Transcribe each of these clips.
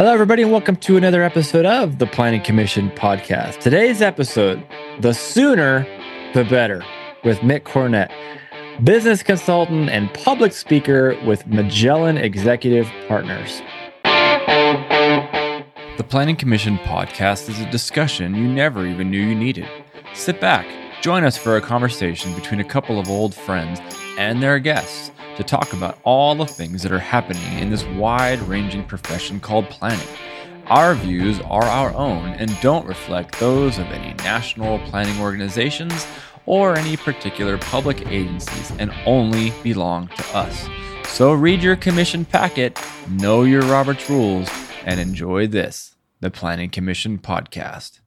Hello, everybody, and welcome to another episode of the Planning Commission podcast. Today's episode, the sooner the better, with Mick Cornett, business consultant and public speaker with Magellan Executive Partners. The Planning Commission podcast is a discussion you never even knew you needed. Sit back, join us for a conversation between a couple of old friends and their guests to talk about all the things that are happening in this wide ranging profession called planning. Our views are our own and don't reflect those of any national planning organizations or any particular public agencies and only belong to us. So read your commission packet, know your Robert's rules, and enjoy this the Planning Commission podcast.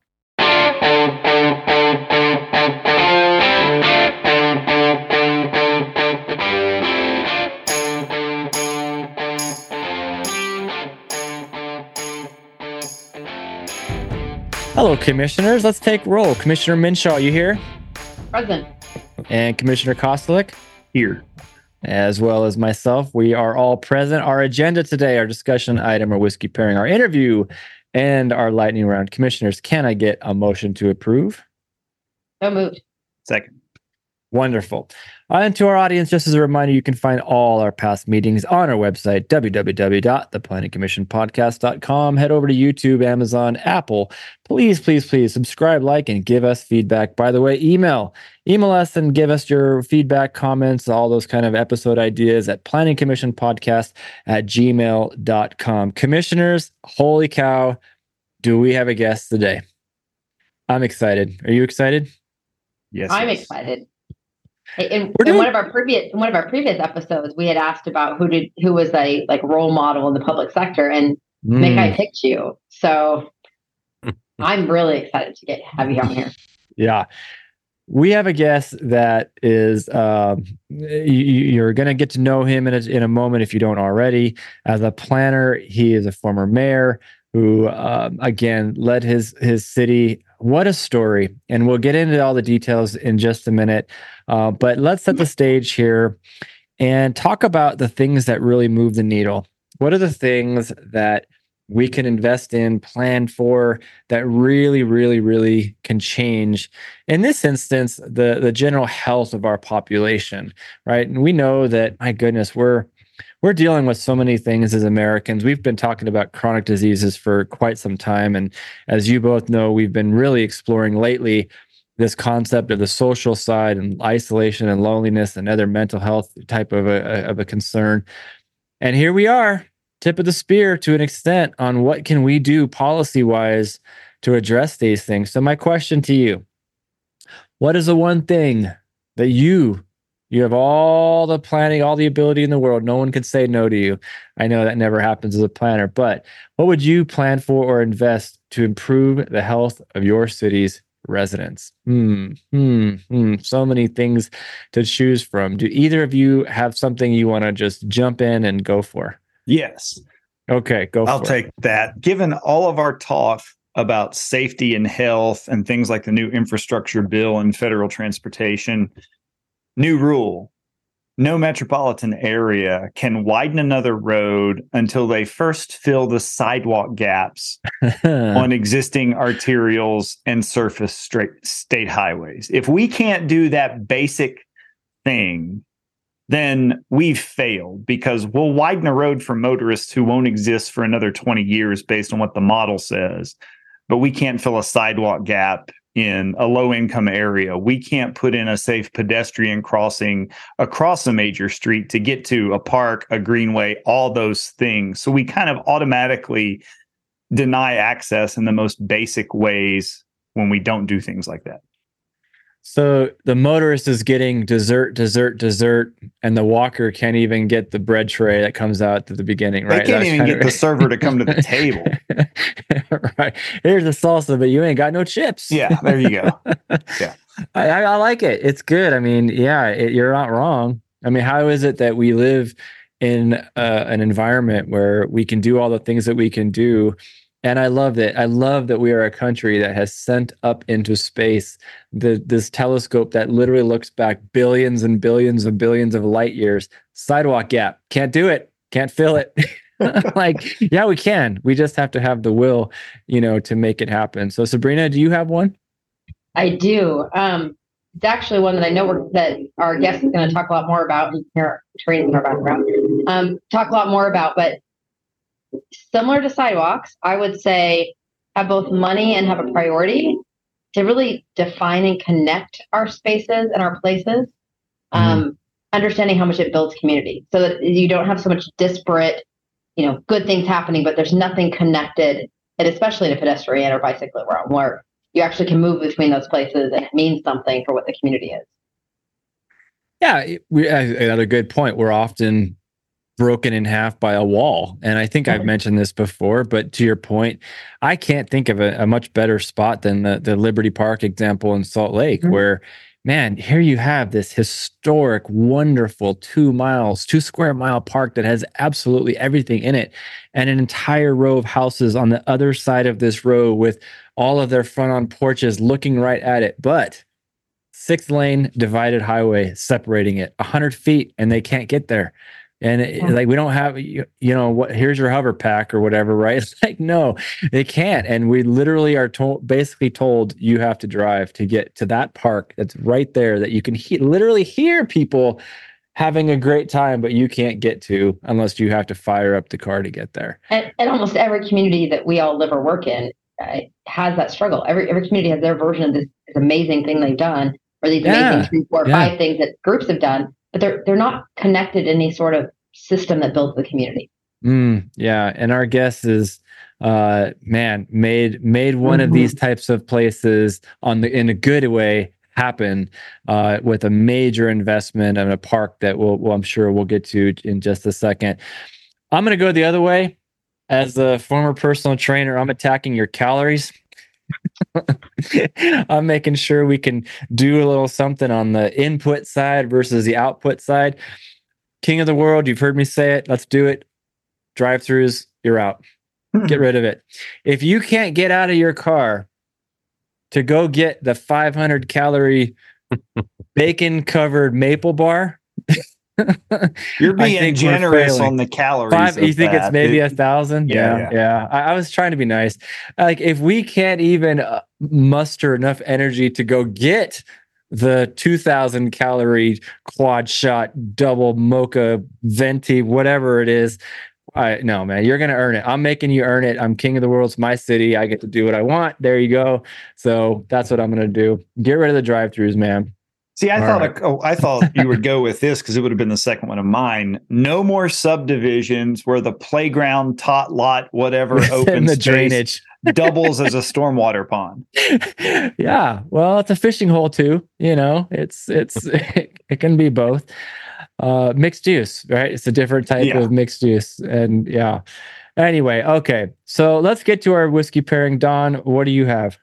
Hello, commissioners. Let's take roll. Commissioner Minshaw, you here? Present. And Commissioner Kostelik? Here. As well as myself. We are all present. Our agenda today, our discussion item, our whiskey pairing, our interview, and our lightning round. Commissioners, can I get a motion to approve? So moved. Second. Wonderful. Uh, and to our audience, just as a reminder, you can find all our past meetings on our website, www.theplanningcommissionpodcast.com. Head over to YouTube, Amazon, Apple. Please, please, please subscribe, like, and give us feedback. By the way, email. Email us and give us your feedback, comments, all those kind of episode ideas at planningcommissionpodcast at gmail.com. Commissioners, holy cow, do we have a guest today? I'm excited. Are you excited? Yes. I'm yes. excited. In, in one of our previous in one of our previous episodes, we had asked about who did who was a like role model in the public sector, and Mm, I picked you. So I'm really excited to get have you on here. yeah. We have a guest that is, um, you, you're going to get to know him in a, in a moment if you don't already. As a planner, he is a former mayor who, um, again, led his his city. What a story! And we'll get into all the details in just a minute. Uh, but let's set the stage here and talk about the things that really move the needle. What are the things that we can invest in, plan for that really, really, really can change. In this instance, the the general health of our population, right? And we know that, my goodness, we're we're dealing with so many things as Americans. We've been talking about chronic diseases for quite some time, and as you both know, we've been really exploring lately this concept of the social side and isolation and loneliness and other mental health type of a of a concern. And here we are, tip of the spear to an extent on what can we do policy wise to address these things. So my question to you, what is the one thing that you you have all the planning, all the ability in the world. No one can say no to you. I know that never happens as a planner, but what would you plan for or invest to improve the health of your city's residents? Hmm, hmm, hmm. So many things to choose from. Do either of you have something you want to just jump in and go for? Yes. Okay, go I'll take that. Given all of our talk about safety and health and things like the new infrastructure bill and federal transportation, new rule no metropolitan area can widen another road until they first fill the sidewalk gaps on existing arterials and surface straight state highways. If we can't do that basic thing, then we've failed because we'll widen a road for motorists who won't exist for another 20 years based on what the model says. But we can't fill a sidewalk gap in a low income area. We can't put in a safe pedestrian crossing across a major street to get to a park, a greenway, all those things. So we kind of automatically deny access in the most basic ways when we don't do things like that. So the motorist is getting dessert, dessert, dessert, and the walker can't even get the bread tray that comes out at the beginning, right? They can't That's even get of- the server to come to the table. right. Here's the salsa, but you ain't got no chips. Yeah, there you go. I, I, I like it. It's good. I mean, yeah, it, you're not wrong. I mean, how is it that we live in uh, an environment where we can do all the things that we can do? And I love that. I love that we are a country that has sent up into space the this telescope that literally looks back billions and billions and billions of light years. Sidewalk gap. Can't do it. Can't fill it. like, yeah, we can. We just have to have the will, you know, to make it happen. So, Sabrina, do you have one? I do. Um, it's actually one that I know we're, that our guest is going to talk a lot more about. And in our background, um, talk a lot more about. But similar to sidewalks, I would say have both money and have a priority to really define and connect our spaces and our places. Um, understanding how much it builds community, so that you don't have so much disparate, you know, good things happening, but there's nothing connected, and especially in a pedestrian or bicycle realm where you actually can move between those places and it means something for what the community is. Yeah, we had a good point. We're often broken in half by a wall. And I think I've mentioned this before, but to your point, I can't think of a, a much better spot than the, the Liberty Park example in Salt Lake, mm-hmm. where man, here you have this historic, wonderful two miles, two square mile park that has absolutely everything in it, and an entire row of houses on the other side of this row with all of their front on porches looking right at it. But six lane divided highway separating it 100 feet, and they can't get there and it, like we don't have you, you know what here's your hover pack or whatever right? It's like no they can't. And we literally are told basically told you have to drive to get to that park that's right there that you can he- literally hear people having a great time but you can't get to unless you have to fire up the car to get there. And, and almost every community that we all live or work in uh, has that struggle. Every every community has their version of this, this amazing thing they've done or these yeah, amazing three four yeah. five things that groups have done but they're they're not connected in any sort of system that builds the community. Mm, yeah, and our guess is uh man made made one mm-hmm. of these types of places on the in a good way happen uh, with a major investment in a park that we'll, well, I'm sure we'll get to in just a second. I'm going to go the other way. As a former personal trainer, I'm attacking your calories. I'm making sure we can do a little something on the input side versus the output side. King of the world, you've heard me say it. Let's do it. Drive throughs, you're out. Hmm. Get rid of it. If you can't get out of your car to go get the 500 calorie bacon covered maple bar, You're being generous on the calories. Five, you think that. it's maybe a thousand? Yeah, yeah. yeah. I, I, was trying to be nice. Like, if we can't even uh, muster enough energy to go get the 2000 calorie quad shot double mocha venti, whatever it is, I no man, you're gonna earn it. I'm making you earn it. I'm king of the world. It's my city. I get to do what I want. There you go. So that's what I'm gonna do. Get rid of the drive-throughs, man. See, I All thought right. oh, I thought you would go with this because it would have been the second one of mine. No more subdivisions where the playground, tot lot, whatever open the drainage doubles as a stormwater pond. Yeah, well, it's a fishing hole too. You know, it's it's it, it can be both. Uh, mixed use, right? It's a different type yeah. of mixed use, and yeah. Anyway, okay, so let's get to our whiskey pairing. Don, what do you have?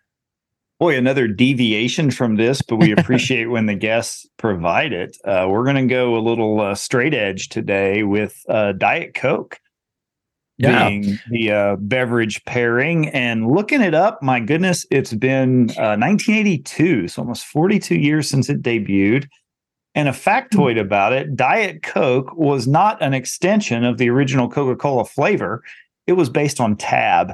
Boy, another deviation from this, but we appreciate when the guests provide it. Uh, we're going to go a little uh, straight edge today with uh, Diet Coke yeah. being the uh, beverage pairing. And looking it up, my goodness, it's been 1982, uh, so almost 42 years since it debuted. And a factoid mm-hmm. about it Diet Coke was not an extension of the original Coca Cola flavor, it was based on Tab.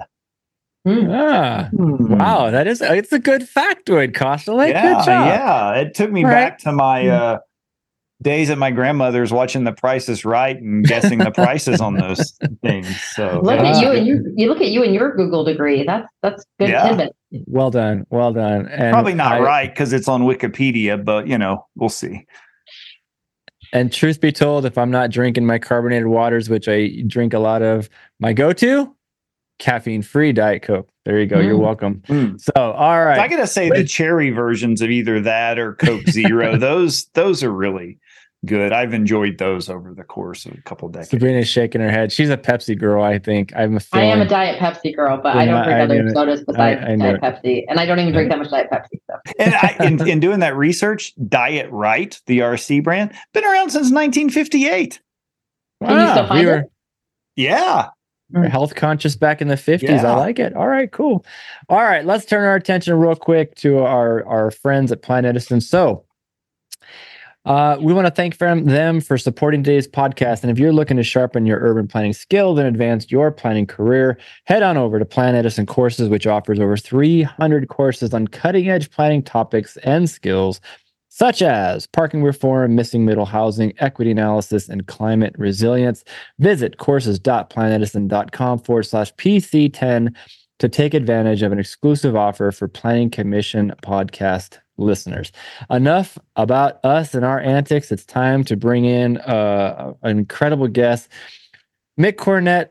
Mm. Ah, mm. wow, that is it's a good factoid, Costa. yeah, good. Yeah, it took me All back right. to my hmm. uh, days at my grandmother's watching The Price is Right and guessing the prices on those things. So look at you and you. You look at you and your Google degree. That's that's good yeah. tidbit. Well done, well done. And Probably not I, right because it's on Wikipedia, but you know we'll see. And truth be told, if I'm not drinking my carbonated waters, which I drink a lot of, my go-to caffeine free Diet Coke. There you go. Mm. You're welcome. Mm. So, all right. I gotta say, Wait. the cherry versions of either that or Coke Zero, those those are really good. I've enjoyed those over the course of a couple of decades. Sabrina's shaking her head. She's a Pepsi girl, I think. I'm a I am a Diet Pepsi girl, but yeah, I don't drink I other sodas besides I, I Diet Pepsi, and I don't even drink that much Diet Pepsi. So. and I, in, in doing that research, Diet Right, the RC brand, been around since 1958. Wow, Can you still find we were, it? Yeah, Mm. health conscious back in the 50s. Yeah. I like it. All right, cool. All right, let's turn our attention real quick to our, our friends at Planetizen. So, Uh, we want to thank them for supporting today's podcast. And if you're looking to sharpen your urban planning skills and advance your planning career, head on over to Planetizen Courses, which offers over 300 courses on cutting edge planning topics and skills such as parking reform, missing middle housing, equity analysis, and climate resilience. Visit courses.planetizen.com forward slash PC10 to take advantage of an exclusive offer for Planning Commission podcast listeners. Enough about us and our antics. It's time to bring in uh, an incredible guest, Mick Cornett,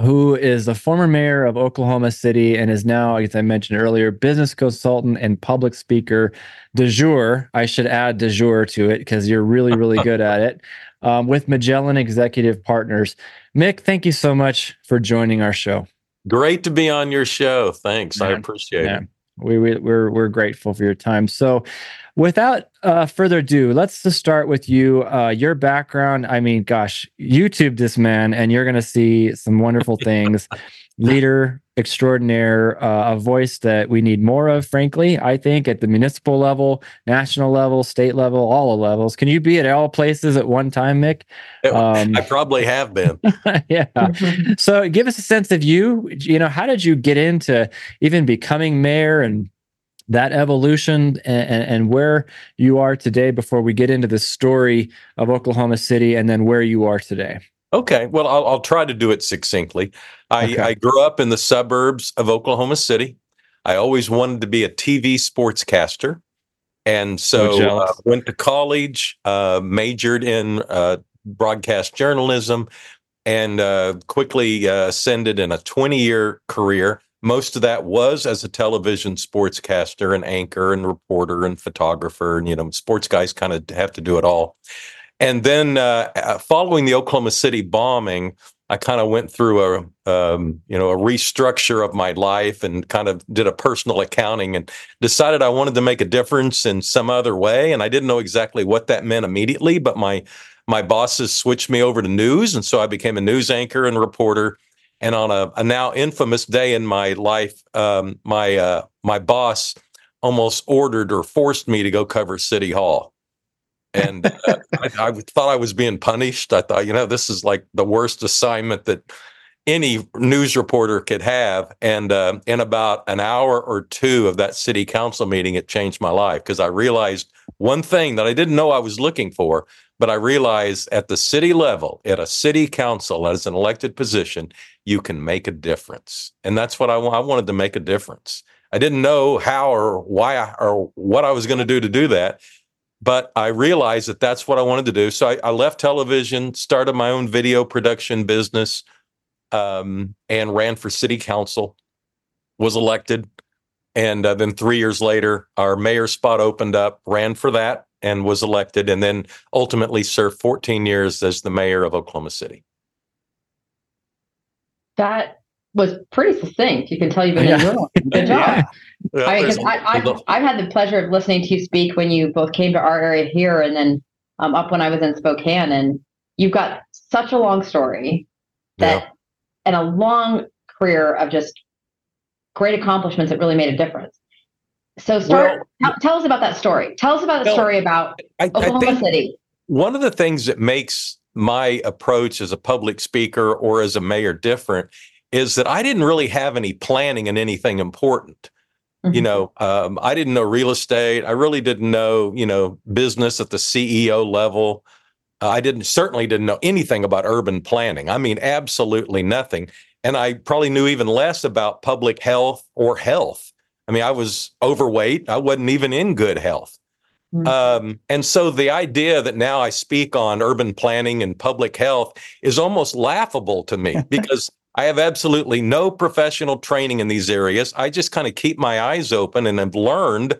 who is the former mayor of Oklahoma City and is now, as I mentioned earlier, business consultant and public speaker de jour. I should add de jour to it because you're really, really good at it. Um, with Magellan Executive Partners. Mick, thank you so much for joining our show. Great to be on your show. Thanks. I appreciate it. We, we we're we're grateful for your time. So, without uh, further ado, let's just start with you. Uh, your background. I mean, gosh, YouTube this man, and you're going to see some wonderful things. Leader extraordinaire, uh, a voice that we need more of, frankly. I think at the municipal level, national level, state level, all the levels. Can you be at all places at one time, Mick? Um, I probably have been. yeah. So, give us a sense of you. You know, how did you get into even becoming mayor and that evolution and, and, where you are today before we get into the story of Oklahoma City and then where you are today. Okay. Well, I'll, I'll try to do it succinctly. I, okay. I grew up in the suburbs of Oklahoma City. I always wanted to be a TV sportscaster. And so uh, went to college, uh, majored in uh, broadcast journalism, and uh, quickly uh, ascended in a 20 year career most of that was as a television sportscaster and anchor and reporter and photographer and you know sports guys kind of have to do it all and then uh, uh following the oklahoma city bombing i kind of went through a um, you know a restructure of my life and kind of did a personal accounting and decided i wanted to make a difference in some other way and i didn't know exactly what that meant immediately but my my bosses switched me over to news and so i became a news anchor and reporter and on a, a now infamous day in my life, um, my uh, my boss almost ordered or forced me to go cover City Hall. And uh, I, I, thought I was being punished. I thought, you know, this is like the worst assignment that any news reporter could have. And uh, in about an hour or two of that city council meeting, it changed my life because I realized one thing that I didn't know I was looking for, but I realized at the city level, at a city council, as an elected position, you can make a difference. And that's what I, I wanted to make a difference. I didn't know how or why I, or what I was going to do to do that, but I realized that that's what I wanted to do. So I, I left television, started my own video production business, um, and ran for city council. Was elected, and uh, then three years later, our mayor spot opened up. Ran for that and was elected, and then ultimately served 14 years as the mayor of Oklahoma City that was pretty succinct. You can tell you've been yeah. enjoying it. Good job. yeah. I, mean, I, I, I've had the pleasure of listening to you speak when you both came to our area here and then um, up when I was in Spokane. And you've got such a long story that, yeah. and a long career of just great accomplishments that really made a difference. So, start. Well, tell, tell, us about that story. Tell us about the story about I, Oklahoma City. One of the things that makes my approach as a public speaker or as a mayor different is that I didn't really have any planning in anything important. Mm-hmm. You know, um, I didn't know real estate. I really didn't know, you know, business at the CEO level. Uh, I didn't certainly didn't know anything about urban planning. I mean, absolutely nothing. And I probably knew even less about public health or health. I mean, I was overweight. I wasn't even in good health. Mm-hmm. Um, and so the idea that now I speak on urban planning and public health is almost laughable to me because I have absolutely no professional training in these areas. I just kind of keep my eyes open and have learned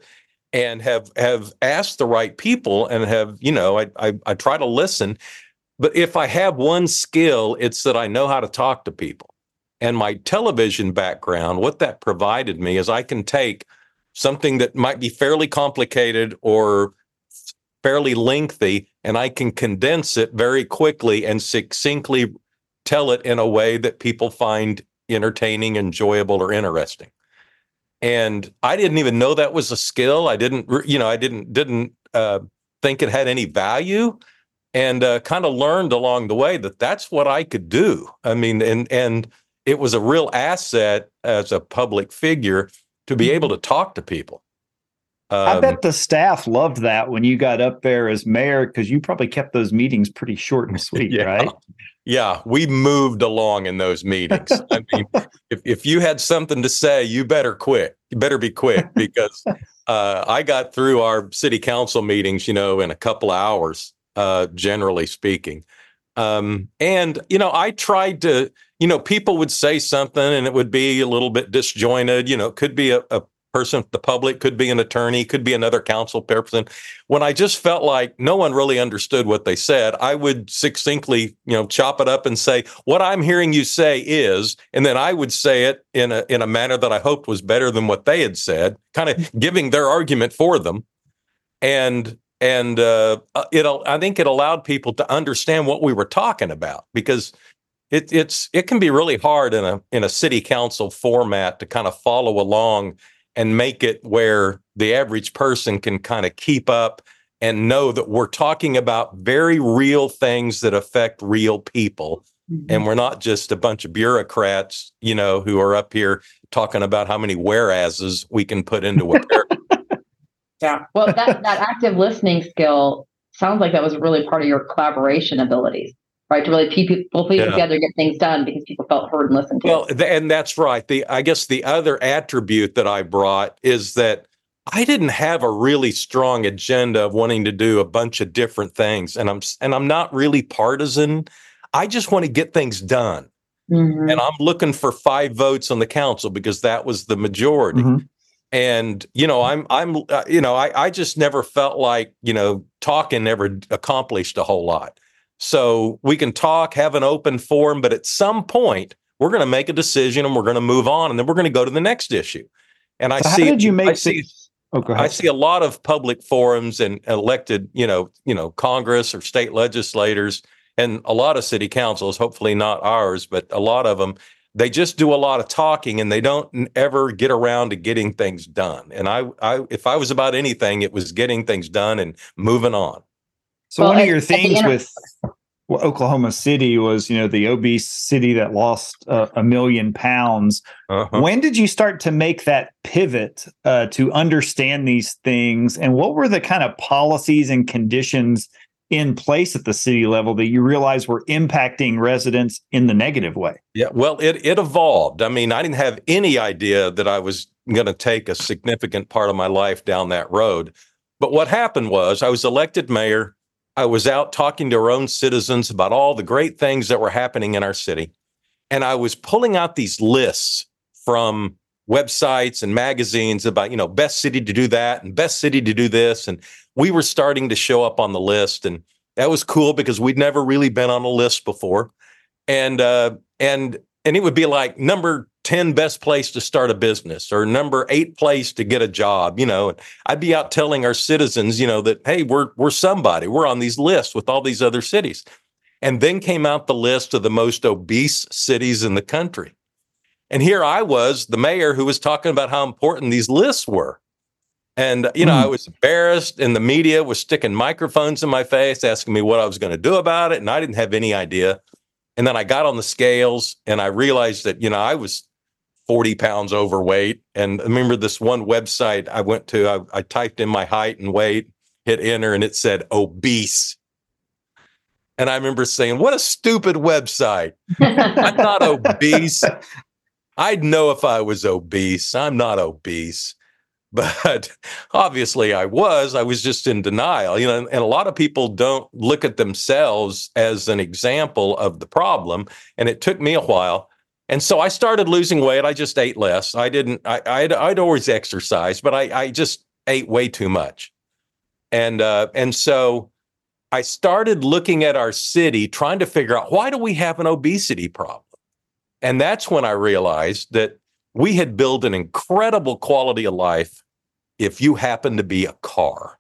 and have have asked the right people and have, you know, I, I, I try to listen. But if I have one skill, it's that I know how to talk to people. And my television background, what that provided me is I can take something that might be fairly complicated or fairly lengthy, and I can condense it very quickly and succinctly tell it in a way that people find entertaining, enjoyable, or interesting. And I didn't even know that was a skill. I didn't, you know, I didn't didn't uh, think it had any value and uh, kind of learned along the way that that's what I could do. I mean, and and it was a real asset as a public figure to be able to talk to people. Um, I bet the staff loved that when you got up there as mayor because you probably kept those meetings pretty short and sweet, yeah. right? Yeah, we moved along in those meetings. I mean, if, if you had something to say, you better quit. You better be quick because uh, I got through our city council meetings, you know, in a couple of hours, uh, generally speaking. Um, and, you know, I tried to, you know, people would say something and it would be a little bit disjointed, you know, it could be a, a person, the public could be an attorney, could be another council person. When I just felt like no one really understood what they said, I would succinctly, you know, chop it up and say, "What I'm hearing you say is," and then I would say it in a in a manner that I hoped was better than what they had said, kind of giving their argument for them, and and uh, uh it I think it allowed people to understand what we were talking about because it, it's it can be really hard in a in a city council format to kind of follow along and make it where the average person can kind of keep up and know that we're talking about very real things that affect real people. Mm-hmm. And we're not just a bunch of bureaucrats, you know, who are up here talking about how many whereases we can put into a yeah. Well, that, that active listening skill sounds like that was really part of your collaboration abilities right? To really people people yeah. together, get things done because people felt heard and listened to. Well, and that's right. The I guess the other attribute that I brought is that I didn't have a really strong agenda of wanting to do a bunch of different things, and I'm and I'm not really partisan. I just want to get things done. Mm-hmm. And I'm looking for five votes on the council because that was the majority. Mm-hmm. And you know, I'm I'm uh, you know, I I just never felt like you know talking never accomplished a whole lot. So we can talk, have an open forum, but at some point we're going to make a decision and we're going to move on, and then we're going to go to the next issue. And I so see. How did you make? Oh, I see, oh, I see a lot of public forums and elected, you know, you know, Congress or state legislators, and a lot of city councils. Hopefully not ours, but a lot of them. They just do a lot of talking and they don't ever get around to getting things done. And I, I, if I was about anything, it was getting things done and moving on. So well, one of your things with well, Oklahoma City was, you know, the obese city that lost uh, a million pounds. Uh-huh. When did you start to make that pivot uh, to understand these things? And what were the kind of policies and conditions in place at the city level that you realized were impacting residents in the negative way? Yeah, well, it it evolved. I mean, I didn't have any idea that I was going to take a significant part of my life down that road. But what happened was I was elected mayor I was out talking to our own citizens about all the great things that were happening in our city. And I was pulling out these lists from websites and magazines about, you know, best city to do that and best city to do this. And we were starting to show up on the list. And that was cool because we'd never really been on a list before. And uh, and and it would be like number 10 best place to start a business or number eight place to get a job you know i'd be out telling our citizens you know that hey we're we're somebody. We're on these lists with all these other cities. And then came out the list of the most obese cities in the country. And here i was the mayor who was talking about how important these lists were. And you know mm. i was embarrassed and the media was sticking microphones in my face asking me what i was going to do about it and i didn't have any idea. And then I got on the scales and I realized that, you know, I was 40 pounds overweight. And I remember this one website I went to, I, I typed in my height and weight, hit enter, and it said obese. And I remember saying, What a stupid website. I'm not obese. I'd know if I was obese. I'm not obese. But obviously I was. I was just in denial. You know, and a lot of people don't look at themselves as an example of the problem. And it took me a while and so I started losing weight. I just ate less. I didn't, I, I'd, I'd always exercise, but I, I just ate way too much. And, uh, and so I started looking at our city, trying to figure out why do we have an obesity problem? And that's when I realized that we had built an incredible quality of life if you happen to be a car.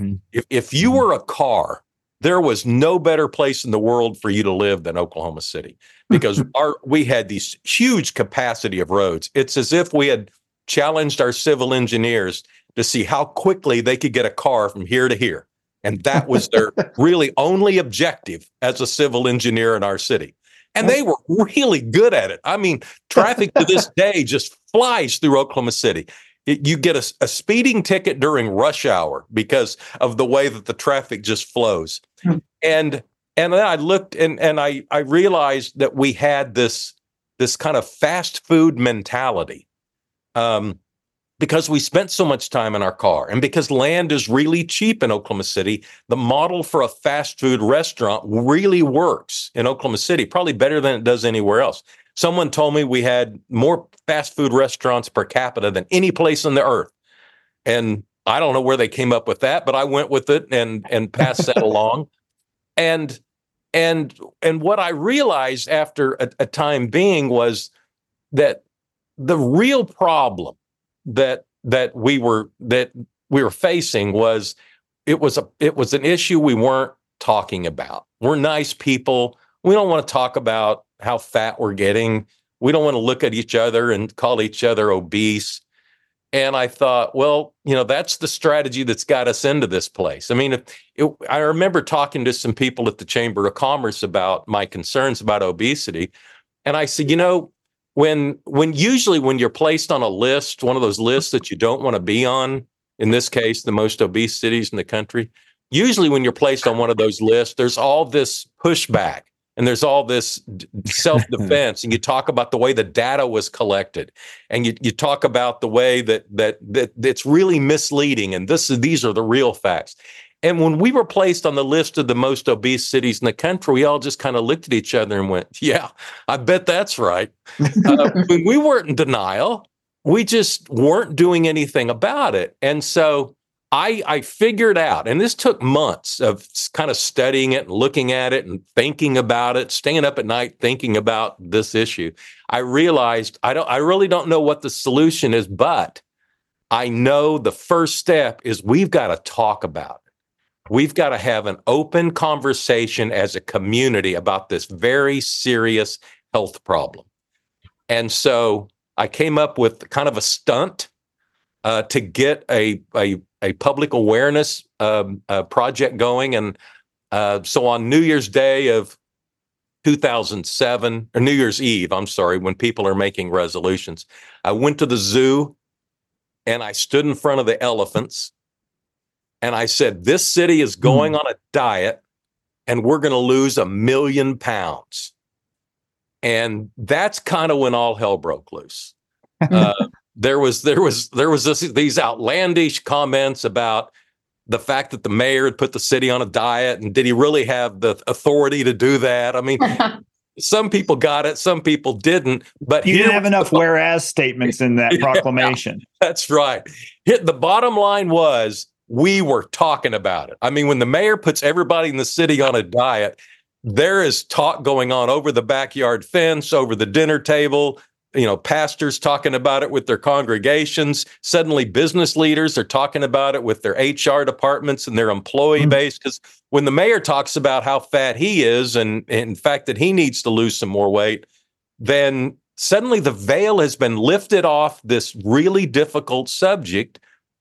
Mm-hmm. If, if you mm-hmm. were a car, there was no better place in the world for you to live than Oklahoma City because our we had these huge capacity of roads. It's as if we had challenged our civil engineers to see how quickly they could get a car from here to here. And that was their really only objective as a civil engineer in our city. And they were really good at it. I mean, traffic to this day just flies through Oklahoma City. It, you get a, a, speeding ticket during rush hour because of the way that the traffic just flows. And and then I looked and and I I realized that we had this this kind of fast food mentality. Um, because we spent so much time in our car and because land is really cheap in Oklahoma City, the model for a fast food restaurant really works in Oklahoma City, probably better than it does anywhere else. Someone told me we had more fast food restaurants per capita than any place on the earth. And I don't know where they came up with that, but I went with it and and passed that along. And and and what I realized after a, a time being was that the real problem that that we were that we were facing was it was a it was an issue we weren't talking about. We're nice people. We don't want to talk about how fat we're getting. We don't want to look at each other and call each other obese. And I thought, well, you know, that's the strategy that's got us into this place. I mean, it, I remember talking to some people at the Chamber of Commerce about my concerns about obesity. And I said, you know, when when usually when you're placed on a list, one of those lists that you don't want to be on, in this case, the most obese cities in the country, usually when you're placed on one of those lists, there's all this pushback and there's all this self-defense and you talk about the way the data was collected and you, you talk about the way that that that it's really misleading and this is these are the real facts and when we were placed on the list of the most obese cities in the country, we all just kind of looked at each other and went, Yeah, I bet that's right. uh, we weren't in denial. We just weren't doing anything about it. And so I, I figured out, and this took months of kind of studying it and looking at it and thinking about it, staying up at night thinking about this issue. I realized I don't I really don't know what the solution is, but I know the first step is we've got to talk about it. We've got to have an open conversation as a community about this very serious health problem. And so I came up with kind of a stunt uh, to get a, a, a public awareness um, uh, project going. And uh, so on New Year's Day of 2007, or New Year's Eve, I'm sorry, when people are making resolutions, I went to the zoo and I stood in front of the elephants and I said, This city is going mm. on a diet and we're going to lose a million pounds. And that's kind of when all hell broke loose. Uh, there was there was there was this, these outlandish comments about the fact that the mayor had put the city on a diet and did he really have the authority to do that? I mean, some people got it, some people didn't. But you didn't have enough whereas statements in that proclamation. That's right. Hit the bottom line was we were talking about it. I mean, when the mayor puts everybody in the city on a diet, there is talk going on over the backyard fence, over the dinner table. You know, pastors talking about it with their congregations. Suddenly, business leaders are talking about it with their HR departments and their employee mm-hmm. base. Because when the mayor talks about how fat he is and, and in fact that he needs to lose some more weight, then suddenly the veil has been lifted off this really difficult subject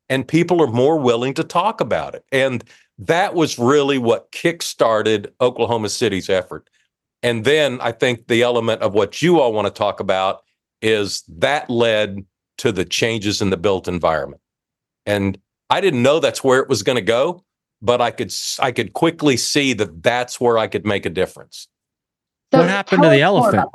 and people are more willing to talk about it. And that was really what kickstarted Oklahoma City's effort. And then I think the element of what you all want to talk about is that led to the changes in the built environment. And I didn't know that's where it was going to go, but I could I could quickly see that that's where I could make a difference. So what happened to the elephant?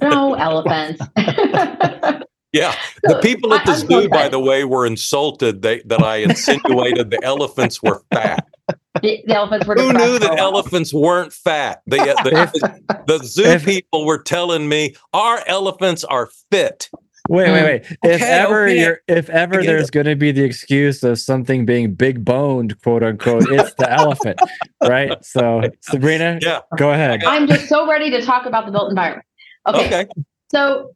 No elephants. Yeah, the people at the zoo, by the way, were insulted they, that I insinuated the elephants were fat. The, the elephants were. Who knew that elephants weren't fat? The, uh, the, the zoo people were telling me our elephants are fit. Wait, wait, wait. Hmm. Okay, if ever okay. you're, if ever there's going to be the excuse of something being big boned, quote unquote, it's the elephant, right? So, Sabrina, yeah. go ahead. I'm just so ready to talk about the built environment. Okay. okay. So,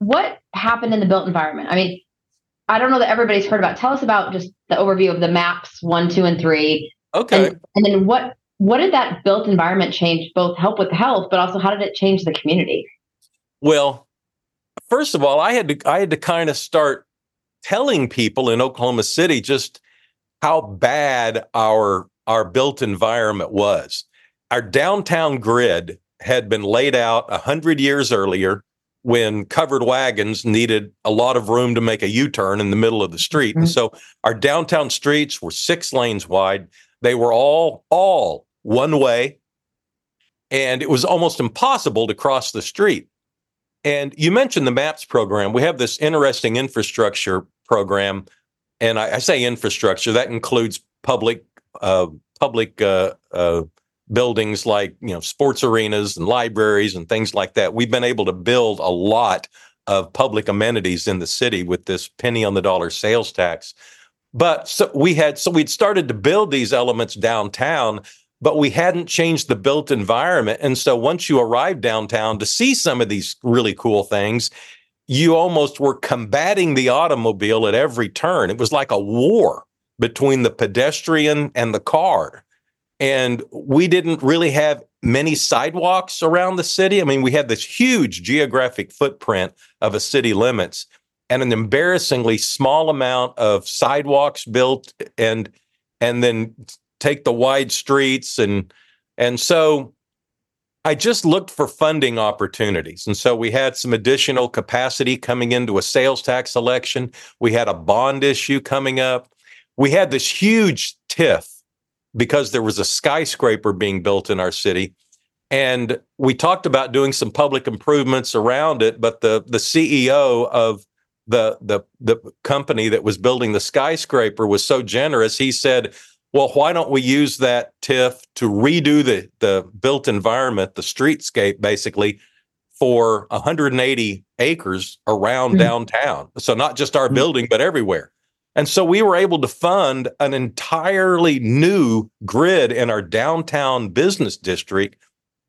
what happened in the built environment? I mean, I don't know that everybody's heard about. Tell us about just the overview of the maps one, two, and three. Okay. And, and then what what did that built environment change? Both help with the health, but also how did it change the community? Well, first of all, I had to I had to kind of start telling people in Oklahoma City just how bad our our built environment was. Our downtown grid had been laid out a hundred years earlier when covered wagons needed a lot of room to make a U-turn in the middle of the street. Mm-hmm. And so our downtown streets were six lanes wide. They were all all one way. And it was almost impossible to cross the street. And you mentioned the MAPS program. We have this interesting infrastructure program. And I, I say infrastructure, that includes public uh, public uh, uh, buildings like you know sports arenas and libraries and things like that. We've been able to build a lot of public amenities in the city with this penny on the dollar sales tax. But so we had so we'd started to build these elements downtown, but we hadn't changed the built environment. And so once you arrived downtown to see some of these really cool things, you almost were combating the automobile at every turn. It was like a war between the pedestrian and the car. And we didn't really have many sidewalks around the city. I mean, we had this huge geographic footprint of a city limits and an embarrassingly small amount of sidewalks built and and then take the wide streets and and so I just looked for funding opportunities. And so we had some additional capacity coming into a sales tax election. We had a bond issue coming up. We had this huge TIF because there was a skyscraper being built in our city. And we talked about doing some public improvements around it, but the the CEO of the the the company that was building the skyscraper was so generous. He said, "Well, why don't we use that TIF to redo the the built environment, the streetscape, basically, for 180 acres around mm-hmm. downtown? So not just our mm-hmm. building, but everywhere." And so we were able to fund an entirely new grid in our downtown business district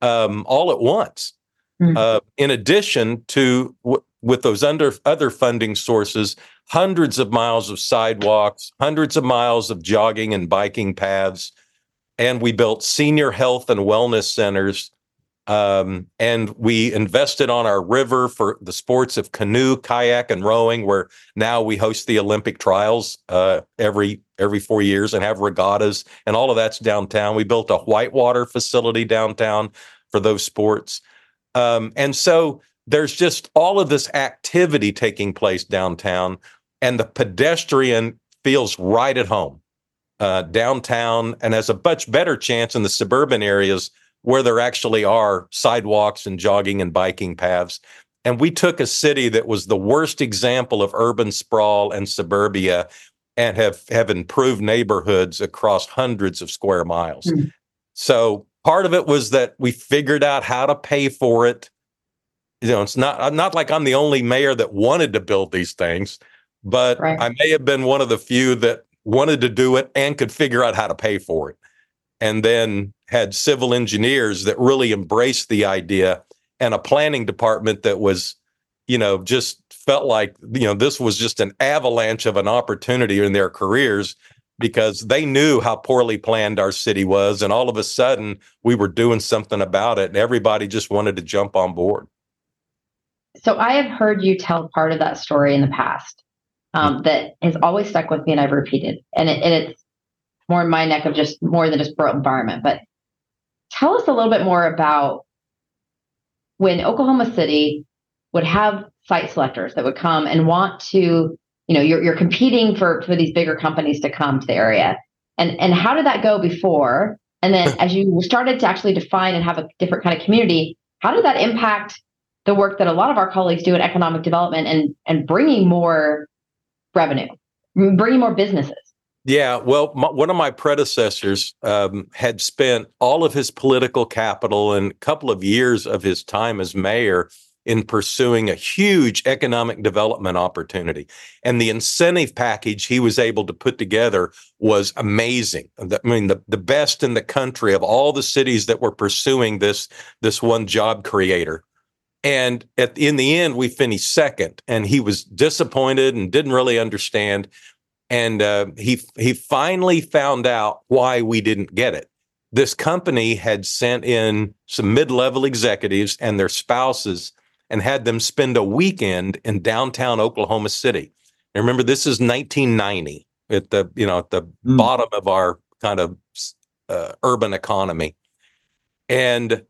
um, all at once. Mm-hmm. Uh, in addition to w- with those under other funding sources, hundreds of miles of sidewalks, hundreds of miles of jogging and biking paths, and we built senior health and wellness centers um, and we invested on our river for the sports of canoe, kayak, and rowing, where now we host the Olympic trials uh, every every four years and have regattas, and all of that's downtown. We built a whitewater facility downtown for those sports, um, and so there's just all of this activity taking place downtown, and the pedestrian feels right at home uh, downtown, and has a much better chance in the suburban areas where there actually are sidewalks and jogging and biking paths. And we took a city that was the worst example of urban sprawl and suburbia and have, have improved neighborhoods across hundreds of square miles. Mm. So part of it was that we figured out how to pay for it. You know, it's not not like I'm the only mayor that wanted to build these things, but right. I may have been one of the few that wanted to do it and could figure out how to pay for it. And then had civil engineers that really embraced the idea and a planning department that was you know just felt like you know this was just an avalanche of an opportunity in their careers because they knew how poorly planned our city was and all of a sudden we were doing something about it and everybody just wanted to jump on board so i have heard you tell part of that story in the past um, mm-hmm. that has always stuck with me and i've repeated and, it, and it's more in my neck of just more than just built environment but tell us a little bit more about when Oklahoma City would have site selectors that would come and want to, you know, you're, you're competing for, for these bigger companies to come to the area. And, and how did that go before? And then as you started to actually define and have a different kind of community, how did that impact the work that a lot of our colleagues do in economic development and, and bringing more revenue, bringing more businesses? Yeah, well, my, one of my predecessors um, had spent all of his political capital and a couple of years of his time as mayor in pursuing a huge economic development opportunity. And the incentive package he was able to put together was amazing. I mean, the, the best in the country of all the cities that were pursuing this, this one job creator. And at, in the end, we finished second, and he was disappointed and didn't really understand and uh, he he finally found out why we didn't get it. This company had sent in some mid-level executives and their spouses and had them spend a weekend in downtown Oklahoma City. And remember, this is 1990. at the you know at the mm. bottom of our kind of uh, urban economy, and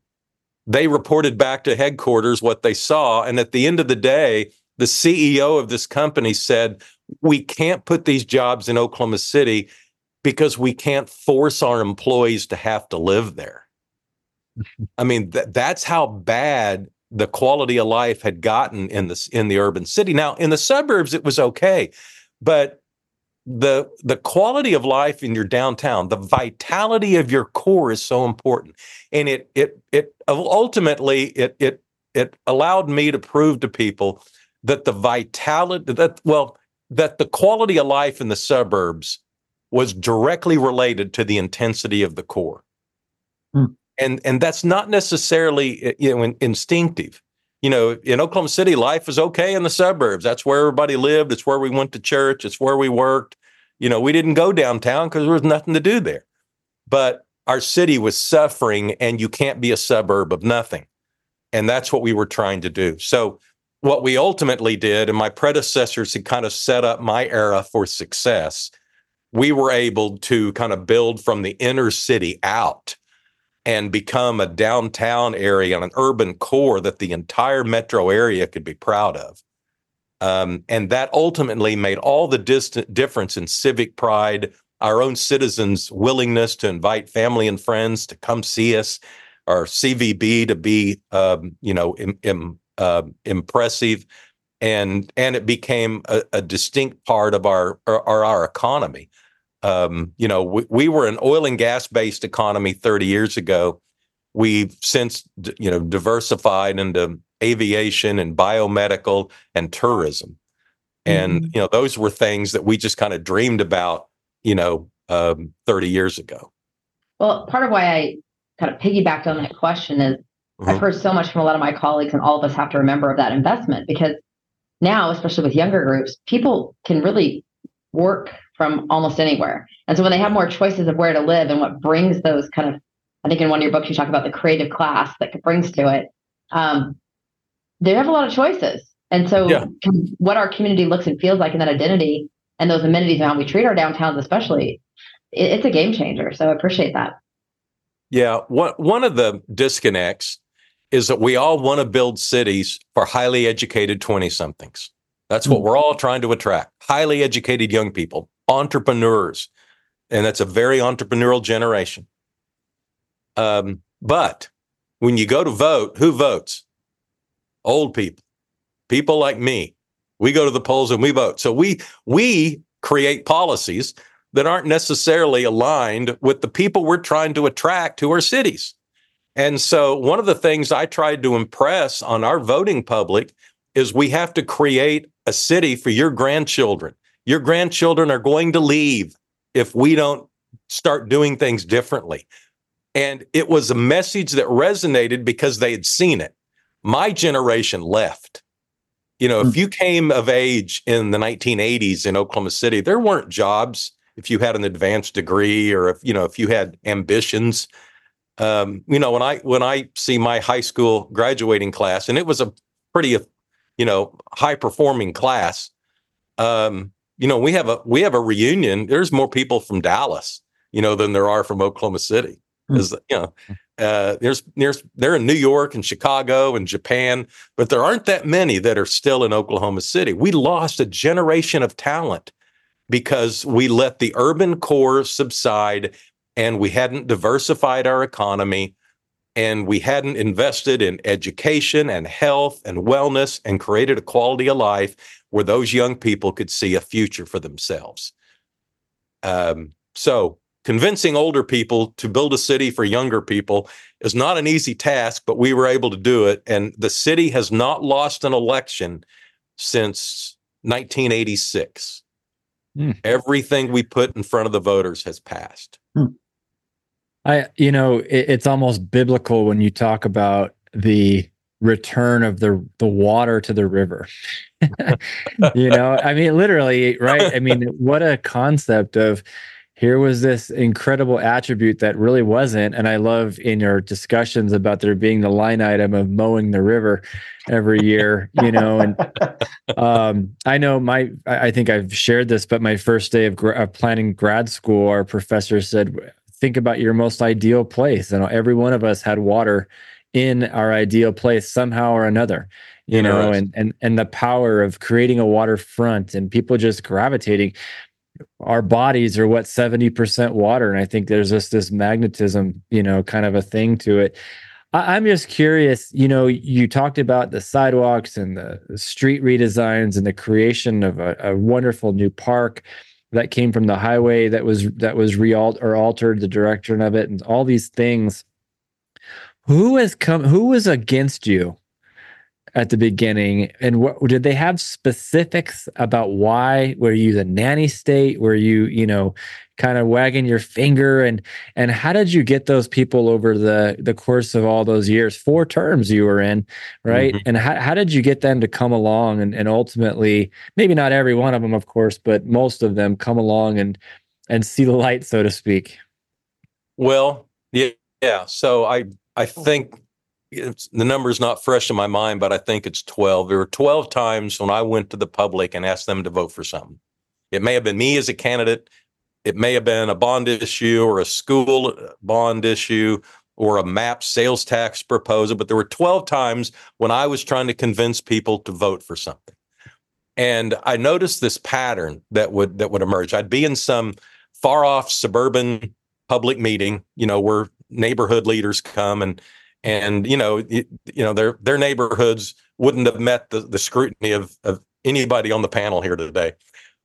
they reported back to headquarters what they saw. And at the end of the day, the CEO of this company said, "We can't put these jobs in Oklahoma City because we can't force our employees to have to live there." I mean, th- that's how bad the quality of life had gotten in the in the urban city. Now, in the suburbs, it was okay, but the the quality of life in your downtown, the vitality of your core is so important, and it it it ultimately it it it allowed me to prove to people that the vitality that well that the quality of life in the suburbs was directly related to the intensity of the core. Hmm. And and that's not necessarily eh, you know in, instinctive. You know in oklahoma city life is okay in the suburbs. That's where everybody lived. It's where we went to church. It's where we worked. You know we didn't go downtown because there was nothing to do there. But our city was suffering and you can't be a suburb of nothing. And that's what we were trying to do. So what we ultimately did and my predecessors had kind of set up my era for success we were able to kind of build from the inner city out and become a downtown area and an urban core that the entire metro area could be proud of. Um, and that ultimately made all the difference in civic pride, our own citizens' willingness to invite family and friends to come see us, our CVB to be, um, you know, Im, Im, uh, impressive, and and it became a, a distinct part of our, our our economy um, you know, we, we were an oil and gas based economy 30 years ago. We've since, you know, diversified into aviation and biomedical and tourism. And, mm-hmm. you know, those were things that we just kind of dreamed about, you know, um, 30 years ago. Well, part of why I kind of piggybacked on that question is mm-hmm. I've heard so much from a lot of my colleagues, and all of us have to remember of that investment because now, especially with younger groups, people can really work from almost anywhere. And so when they have more choices of where to live and what brings those kind of, I think in one of your books you talk about the creative class that brings to it, um, they have a lot of choices. And so yeah. what our community looks and feels like in that identity and those amenities and how we treat our downtowns, especially, it, it's a game changer. So I appreciate that. Yeah, one one of the disconnects is that we all want to build cities for highly educated 20 somethings. That's what hmm. we're all trying to attract. Highly educated young people entrepreneurs, and that's a very entrepreneurial generation. Um, but when you go to vote, who votes? Old people, people like me. We go to the polls and we vote. So we we create policies that aren't necessarily aligned with the people we're trying to attract to our cities. And so one of the things I tried to impress on our voting public is we have to create a city for your grandchildren your grandchildren are going to leave if we don't start doing things differently. And it was a message that resonated because they had seen it. My generation left. You know, if hmm. you came of age in the 1980s in Oklahoma City, there weren't jobs if you had an advanced degree or if, you know, if you had ambitions. Um, you know, when I when I see my high school graduating class, and it was a pretty, you know, high performing class, um, you know, we have a we have a reunion. There's more people from Dallas, you know, than there are from Oklahoma City. Because mm. you know, uh, there's there's they're in New York and Chicago and Japan, but there aren't that many that are still in Oklahoma City. We lost a generation of talent because we let the urban core subside and we hadn't diversified our economy and we hadn't invested in education and health and wellness and created a quality of life where those young people could see a future for themselves. Um, so, convincing older people to build a city for younger people is not an easy task, but we were able to do it. And the city has not lost an election since 1986. Hmm. Everything we put in front of the voters has passed. Hmm. I, you know, it, it's almost biblical when you talk about the return of the the water to the river. you know, I mean, literally, right? I mean, what a concept of, here was this incredible attribute that really wasn't. And I love in your discussions about there being the line item of mowing the river every year, you know. And um, I know my, I think I've shared this, but my first day of, gra- of planning grad school, our professor said, think about your most ideal place. And every one of us had water in our ideal place somehow or another you know and and and the power of creating a waterfront and people just gravitating. Our bodies are what 70% water and i think there's just this magnetism you know kind of a thing to it. I, am just curious you know you talked about the sidewalks and the, the street redesigns and the creation of a, a, wonderful new park that came from the highway that was that was re or altered the direction of it and all these things. Who has come who was against you at the beginning? And what did they have specifics about why? Were you the nanny state? Were you you know kind of wagging your finger and and how did you get those people over the the course of all those years four terms you were in right mm-hmm. and how, how did you get them to come along and, and ultimately maybe not every one of them of course but most of them come along and and see the light so to speak well yeah yeah so i i think it's, the number's not fresh in my mind, but I think it's 12. There were 12 times when I went to the public and asked them to vote for something. It may have been me as a candidate. It may have been a bond issue or a school bond issue or a MAPS sales tax proposal, but there were 12 times when I was trying to convince people to vote for something. And I noticed this pattern that would that would emerge. I'd be in some far off suburban public meeting, you know, where neighborhood leaders come and and you know you, know their their neighborhoods wouldn't have met the, the scrutiny of, of anybody on the panel here today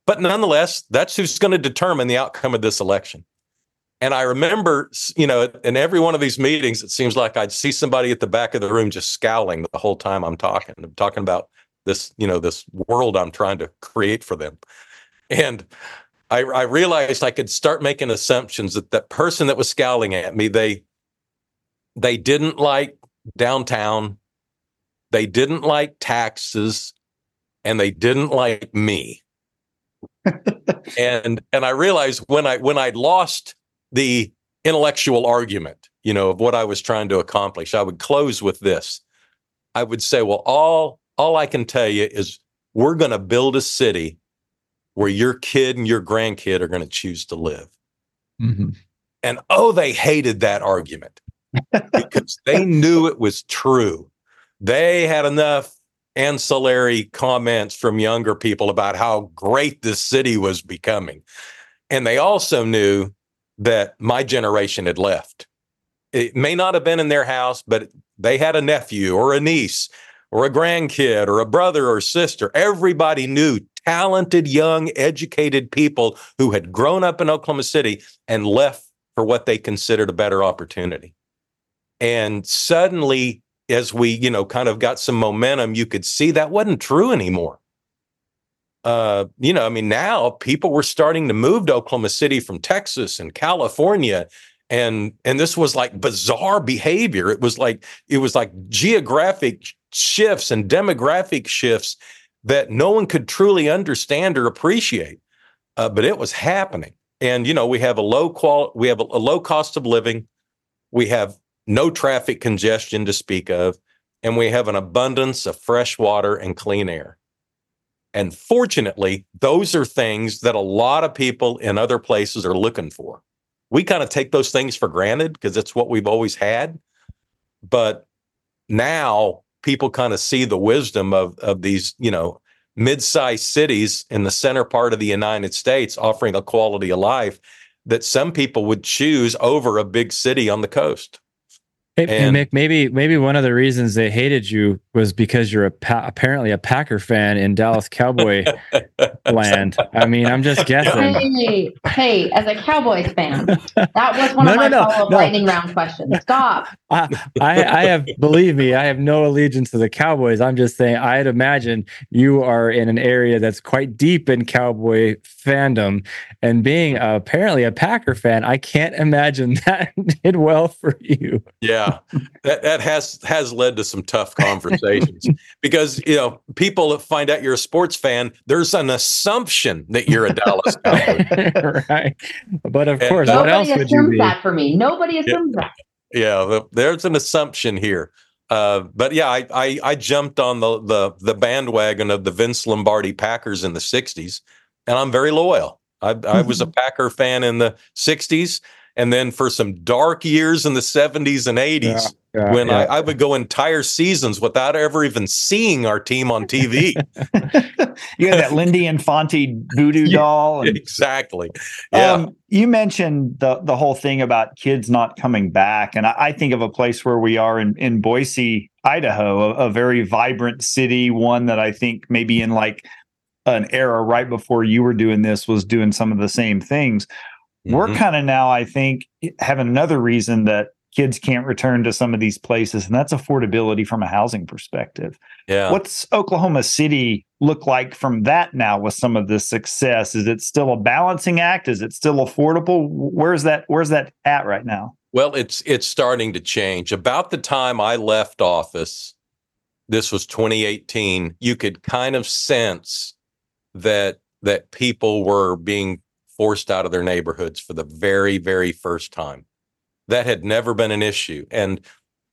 but nonetheless that's who's going to determine the outcome of this election and i remember you know in every one of these meetings it seems like i'd see somebody at the back of the room just scowling the whole time i'm talking i'm talking about this you know this world i'm trying to create for them and I, I realized i could start making assumptions that that person that was scowling at me they they didn't like downtown. They didn't like taxes and they didn't like me. And and I realized when I when I'd lost the intellectual argument, you know, of what I was trying to accomplish, I would close with this. I would say, well, all all I can tell you is we're going to build a city where your kid and your grandkid are going to choose to live. Mm-hmm. And oh, they hated that argument because they knew it was true. They had enough ancillary comments from younger people about how great this city was becoming. And they also knew that my generation had left. It may not have been in their house, but they had a nephew or a niece or a grandkid or a brother or sister. Everybody knew talented, young, educated people who had grown up in Oklahoma City and left for what they considered a better opportunity. And suddenly, as we, you know, kind of got some momentum, you could see that wasn't true anymore. Uh, you know, I mean, now people were starting to move to Oklahoma City from Texas and California. And and this was like bizarre behavior. It was like it was like geographic shifts and demographic shifts that no one could truly understand or appreciate. Uh, but it was happening. And you know, we have a low qual we have a, a low cost of living. We have no traffic congestion to speak of, and we have an abundance of fresh water and clean air. And fortunately, those are things that a lot of people in other places are looking for. We kind of take those things for granted because it's what we've always had. But now people kind of see the wisdom of, of these, you know, mid-sized cities in the center part of the United States offering a quality of life that some people would choose over a big city on the coast. Hey, and, Mick, maybe maybe one of the reasons they hated you was because you're a pa- apparently a Packer fan in Dallas Cowboy land. I mean, I'm just guessing. Hey, hey, as a Cowboys fan, that was one no, of my no, follow-up no. lightning round questions. Stop. I, I, I have believe me, I have no allegiance to the Cowboys. I'm just saying I'd imagine you are in an area that's quite deep in Cowboy fandom, and being uh, apparently a Packer fan, I can't imagine that did well for you. Yeah yeah, that that has has led to some tough conversations because you know people that find out you're a sports fan, there's an assumption that you're a Dallas Cowboy, right? But of and course, what else would you be? that for me. Nobody assumes yeah. that. Yeah, there's an assumption here. Uh, but yeah, I, I, I jumped on the, the the bandwagon of the Vince Lombardi Packers in the '60s, and I'm very loyal. I, I was a Packer fan in the '60s, and then for some dark years in the 70s and 80s yeah, yeah, when yeah. I, I, would go entire seasons without ever even seeing our team on TV. you had that Lindy Infante voodoo doll. And, exactly. Yeah. Um, you mentioned the the whole thing about kids not coming back. And I, I think of a place where we are in, in Boise, Idaho, a, a very vibrant city, one that I think maybe in like an era right before you were doing this was doing some of the same things Mm-hmm. We're kind of now, I think, having another reason that kids can't return to some of these places, and that's affordability from a housing perspective. Yeah. What's Oklahoma City look like from that now with some of this success? Is it still a balancing act? Is it still affordable? Where's that where's that at right now? Well, it's it's starting to change. About the time I left office, this was 2018, you could kind of sense that that people were being forced out of their neighborhoods for the very, very first time. That had never been an issue. And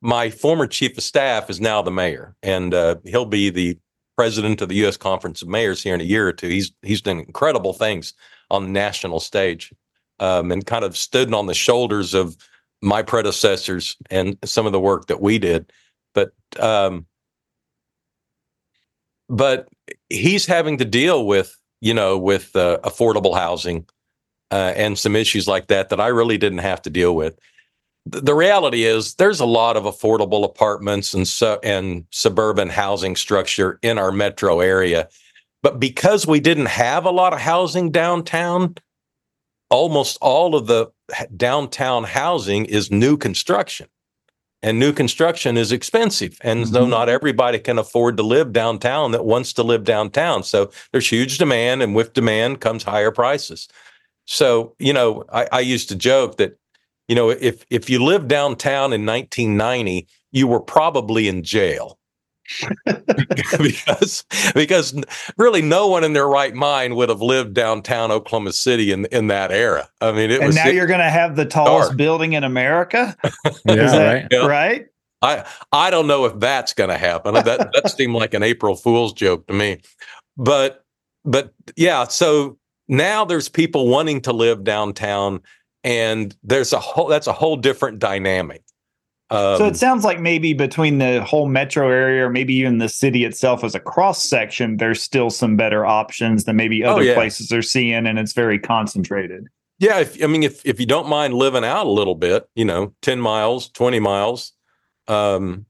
my former chief of staff is now the mayor, and uh, he'll be the president of the U.S. Conference of Mayors here in a year or two. He's he's done incredible things on the national stage, um, and kind of stood on the shoulders of my predecessors and some of the work that we did. But um, but he's having to deal with you know, with uh, affordable housing uh, and some issues like that that I really didn't have to deal with. The, reality is, there's a lot of affordable apartments and su- and suburban housing structure in our metro area, but because we didn't have a lot of housing downtown, almost all of the downtown housing is new construction and new construction is expensive and mm-hmm. though not everybody can afford to live downtown that wants to live downtown. So there's huge demand and with demand comes higher prices. So you know I, I used to joke that you know if if you lived downtown in 1990 you were probably in jail because because really no one in their right mind would have lived downtown Oklahoma City in in that era. I mean, it and was now you're going to have the tallest dark. building in America. yeah, that, right. right. I I don't know if that's going to happen. That that seemed like an April Fool's joke to me, but but yeah. So now there's people wanting to live downtown, and there's a whole that's a whole different dynamic. Um, so it sounds like maybe between the whole metro area, or maybe even the city itself as a cross section, there's still some better options than maybe oh, other oh, yeah. places are seeing, and it's very concentrated. Yeah, if, I mean, if if you don't mind living out a little bit, you know, ten miles, twenty miles, um,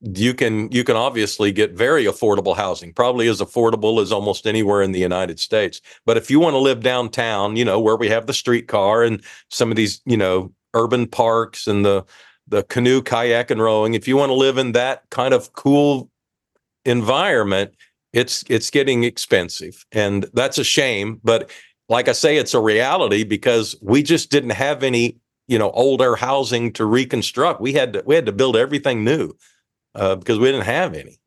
you can you can obviously get very affordable housing, probably as affordable as almost anywhere in the United States. But if you want to live downtown, you know, where we have the streetcar and some of these, you know, urban parks and the the canoe, kayak, and rowing. If you want to live in that kind of cool environment, it's it's getting expensive, and that's a shame. But like I say, it's a reality because we just didn't have any, you know, older housing to reconstruct. We had to we had to build everything new uh, because we didn't have any.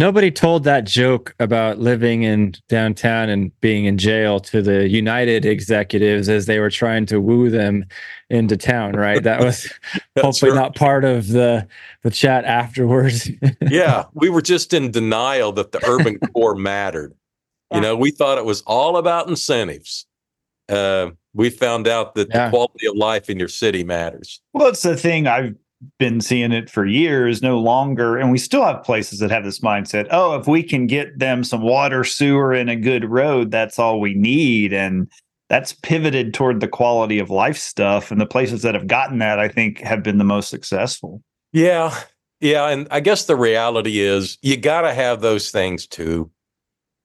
Nobody told that joke about living in downtown and being in jail to the United executives as they were trying to woo them into town, right? That was hopefully right. not part of the the chat afterwards. yeah, we were just in denial that the urban core mattered. You know, we thought it was all about incentives. Uh, we found out that yeah. the quality of life in your city matters. Well, it's the thing I've been seeing it for years, no longer. And we still have places that have this mindset oh, if we can get them some water, sewer, and a good road, that's all we need. And that's pivoted toward the quality of life stuff. And the places that have gotten that, I think, have been the most successful. Yeah. Yeah. And I guess the reality is you got to have those things too.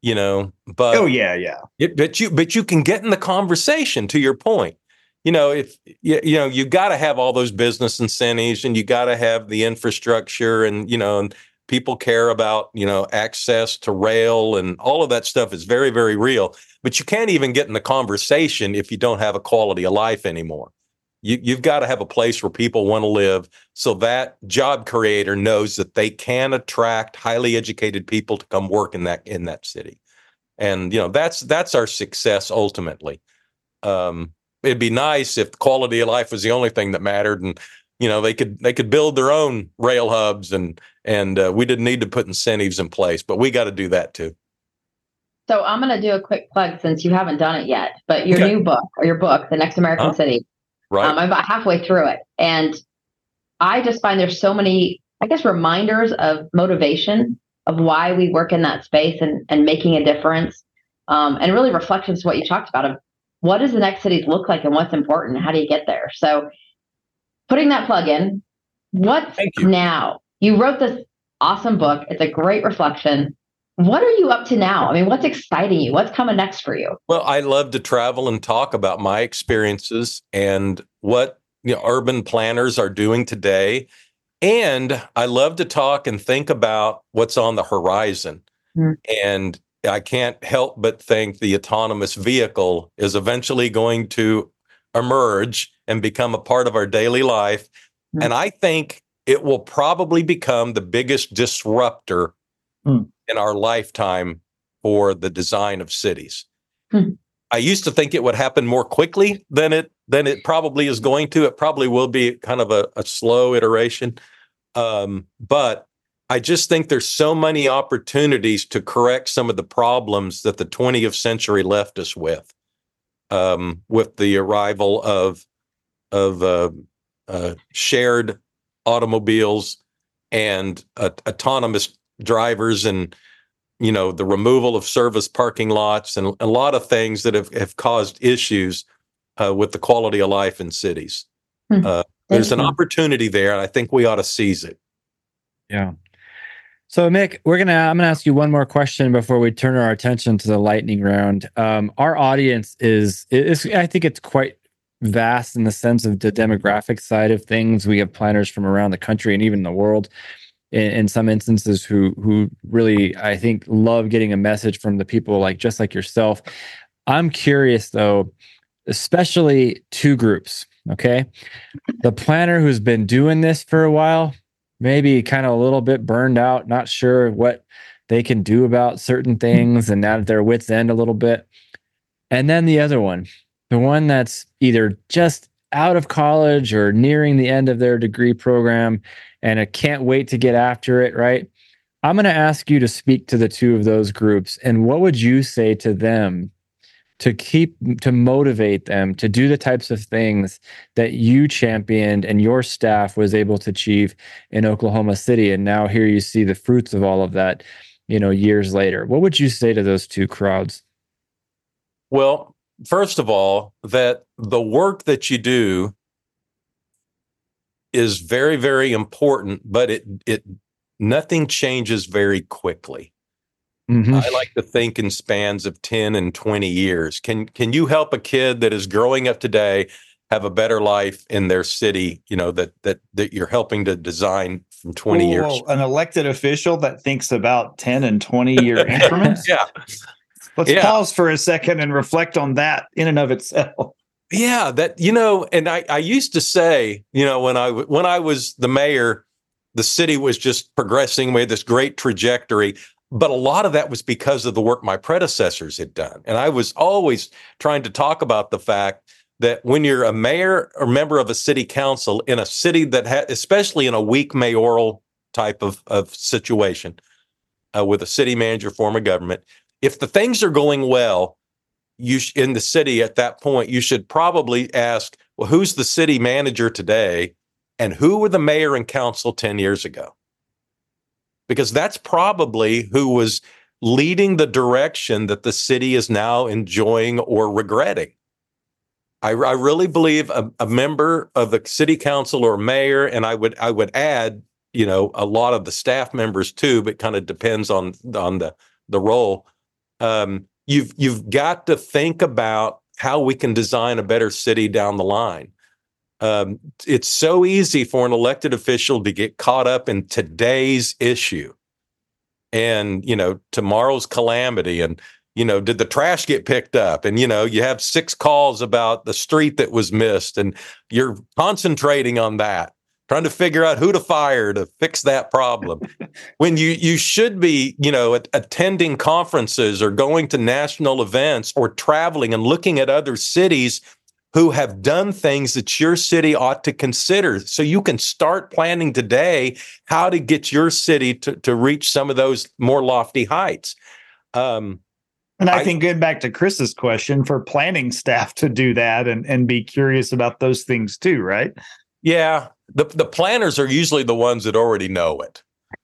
You know, but oh yeah, yeah. It, but you but you can get in the conversation. To your point, you know, if you, you know, you got to have all those business incentives and you got to have the infrastructure and, you know, and people care about, you know, access to rail and all of that stuff is very, very real. But you can't even get in the conversation if you don't have a quality of life anymore. You, you've got to have a place where people want to live so that job creator knows that they can attract highly educated people to come work in that in that city. And you know, that's that's our success ultimately. Um, it'd be nice if quality of life was the only thing that mattered and you know they could they could build their own rail hubs and and uh, we didn't need to put incentives in place but we got to do that too so i'm going to do a quick plug since you haven't done it yet but your okay. new book or your book the next american huh? city right um, i'm about halfway through it and i just find there's so many i guess reminders of motivation of why we work in that space and, and making a difference um, and really reflections to what you talked about of what does the next cities look like and what's important? How do you get there? So putting that plug in, what's you. now? You wrote this awesome book. It's a great reflection. What are you up to now? I mean, what's exciting you? What's coming next for you? Well, I love to travel and talk about my experiences and what you know, urban planners are doing today. And I love to talk and think about what's on the horizon. Mm. And I can't help but think the autonomous vehicle is eventually going to emerge and become a part of our daily life. Mm. And I think it will probably become the biggest disruptor mm. in our lifetime for the design of cities. Mm. I used to think it would happen more quickly than it than it probably is going to. It probably will be kind of a, a slow iteration. Um, but I just think there's so many opportunities to correct some of the problems that the 20th century left us with, um, with the arrival of of uh, uh, shared automobiles and uh, autonomous drivers, and you know the removal of service parking lots and a lot of things that have, have caused issues uh, with the quality of life in cities. Mm-hmm. there's an opportunity there, and I think we ought to seize it. Yeah. So, Mick, we're gonna. I'm gonna ask you one more question before we turn our attention to the lightning round. Um, our audience is, is, I think, it's quite vast in the sense of the demographic side of things. We have planners from around the country and even the world. In, in some instances, who who really, I think, love getting a message from the people like just like yourself. I'm curious though, especially two groups. Okay, the planner who's been doing this for a while maybe kind of a little bit burned out, not sure what they can do about certain hmm. things and now at their wits end a little bit. And then the other one, the one that's either just out of college or nearing the end of their degree program and I can't wait to get after it, right? I'm going to ask you to speak to the two of those groups. And what would you say to them to keep to motivate them to do the types of things that you championed and your staff was able to achieve in Oklahoma City. And now here you see the fruits of all of that you know years later. What would you say to those two crowds? Well first of all that the work that you do is very very important but it it nothing changes very quickly Mm-hmm. I like to think in spans of 10 and 20 years. Can can you help a kid that is growing up today have a better life in their city, you know, that that that you're helping to design from 20 years? An elected official that thinks about 10 and 20 year increments? yeah. Let's yeah. pause for a second and reflect on that in and of itself. Yeah, that you know, and I I used to say, you know, when I when I was the mayor, the city was just progressing with this great trajectory. But a lot of that was because of the work my predecessors had done. And I was always trying to talk about the fact that when you're a mayor or member of a city council in a city that especially in a weak mayoral type of, of situation uh, with a city manager form of government, if the things are going well, you sh- in the city at that point, you should probably ask, well, who's the city manager today? And who were the mayor and council 10 years ago? Because that's probably who was leading the direction that the city is now enjoying or regretting. I, I really believe a, a, member of the city council or mayor, and I would I would add, you know, a lot of the staff members too, but kind of depends on on the the role. Um, you've you've got to think about how we can design a better city down the line um, it's so easy for an elected official to get caught up in today's issue and you know tomorrow's calamity and you know, did the trash get picked up? And, you know, you have six calls about the street that was missed and you're concentrating on that, trying to figure out who to fire to fix that problem. when you, you should be, you know, attending conferences or going to national events or traveling and looking at other cities who have done things that your city ought to consider. So you can start planning today how to get your city to, to reach some of those more lofty heights. Um, and I, I think going back to Chris's question for planning staff to do that and, and be curious about those things too, right? Yeah. The the planners are usually the ones that already know it.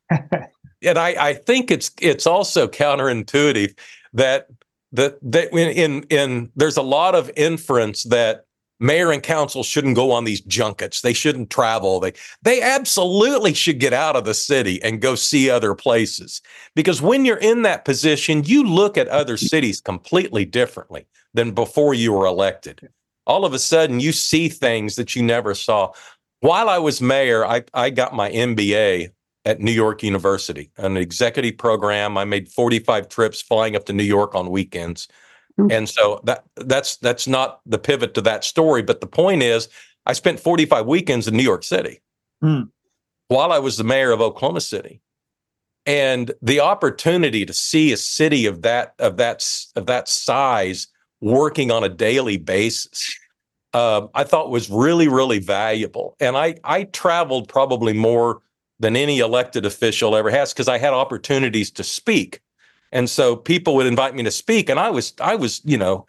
and I, I think it's it's also counterintuitive that that that in, in in there's a lot of inference that mayor and council shouldn't go on these junkets. They shouldn't travel. They they absolutely should get out of the city and go see other places. Because when you're in that position, you look at other cities completely differently than before you were elected. All of a sudden you see things that you never saw. While I was mayor, I, I got my MBA at New York University, an executive program. I made 45 trips flying up to New York on weekends. Mm. And so that that's that's not the pivot to that story. But the point is, I spent 45 weekends in New York City mm. while I was the mayor of Oklahoma City. And the opportunity to see a city of that of that of that size working on a daily basis, uh, I thought was really really valuable. And I I traveled probably more than any elected official ever has because I had opportunities to speak and so people would invite me to speak. And I was, I was, you know,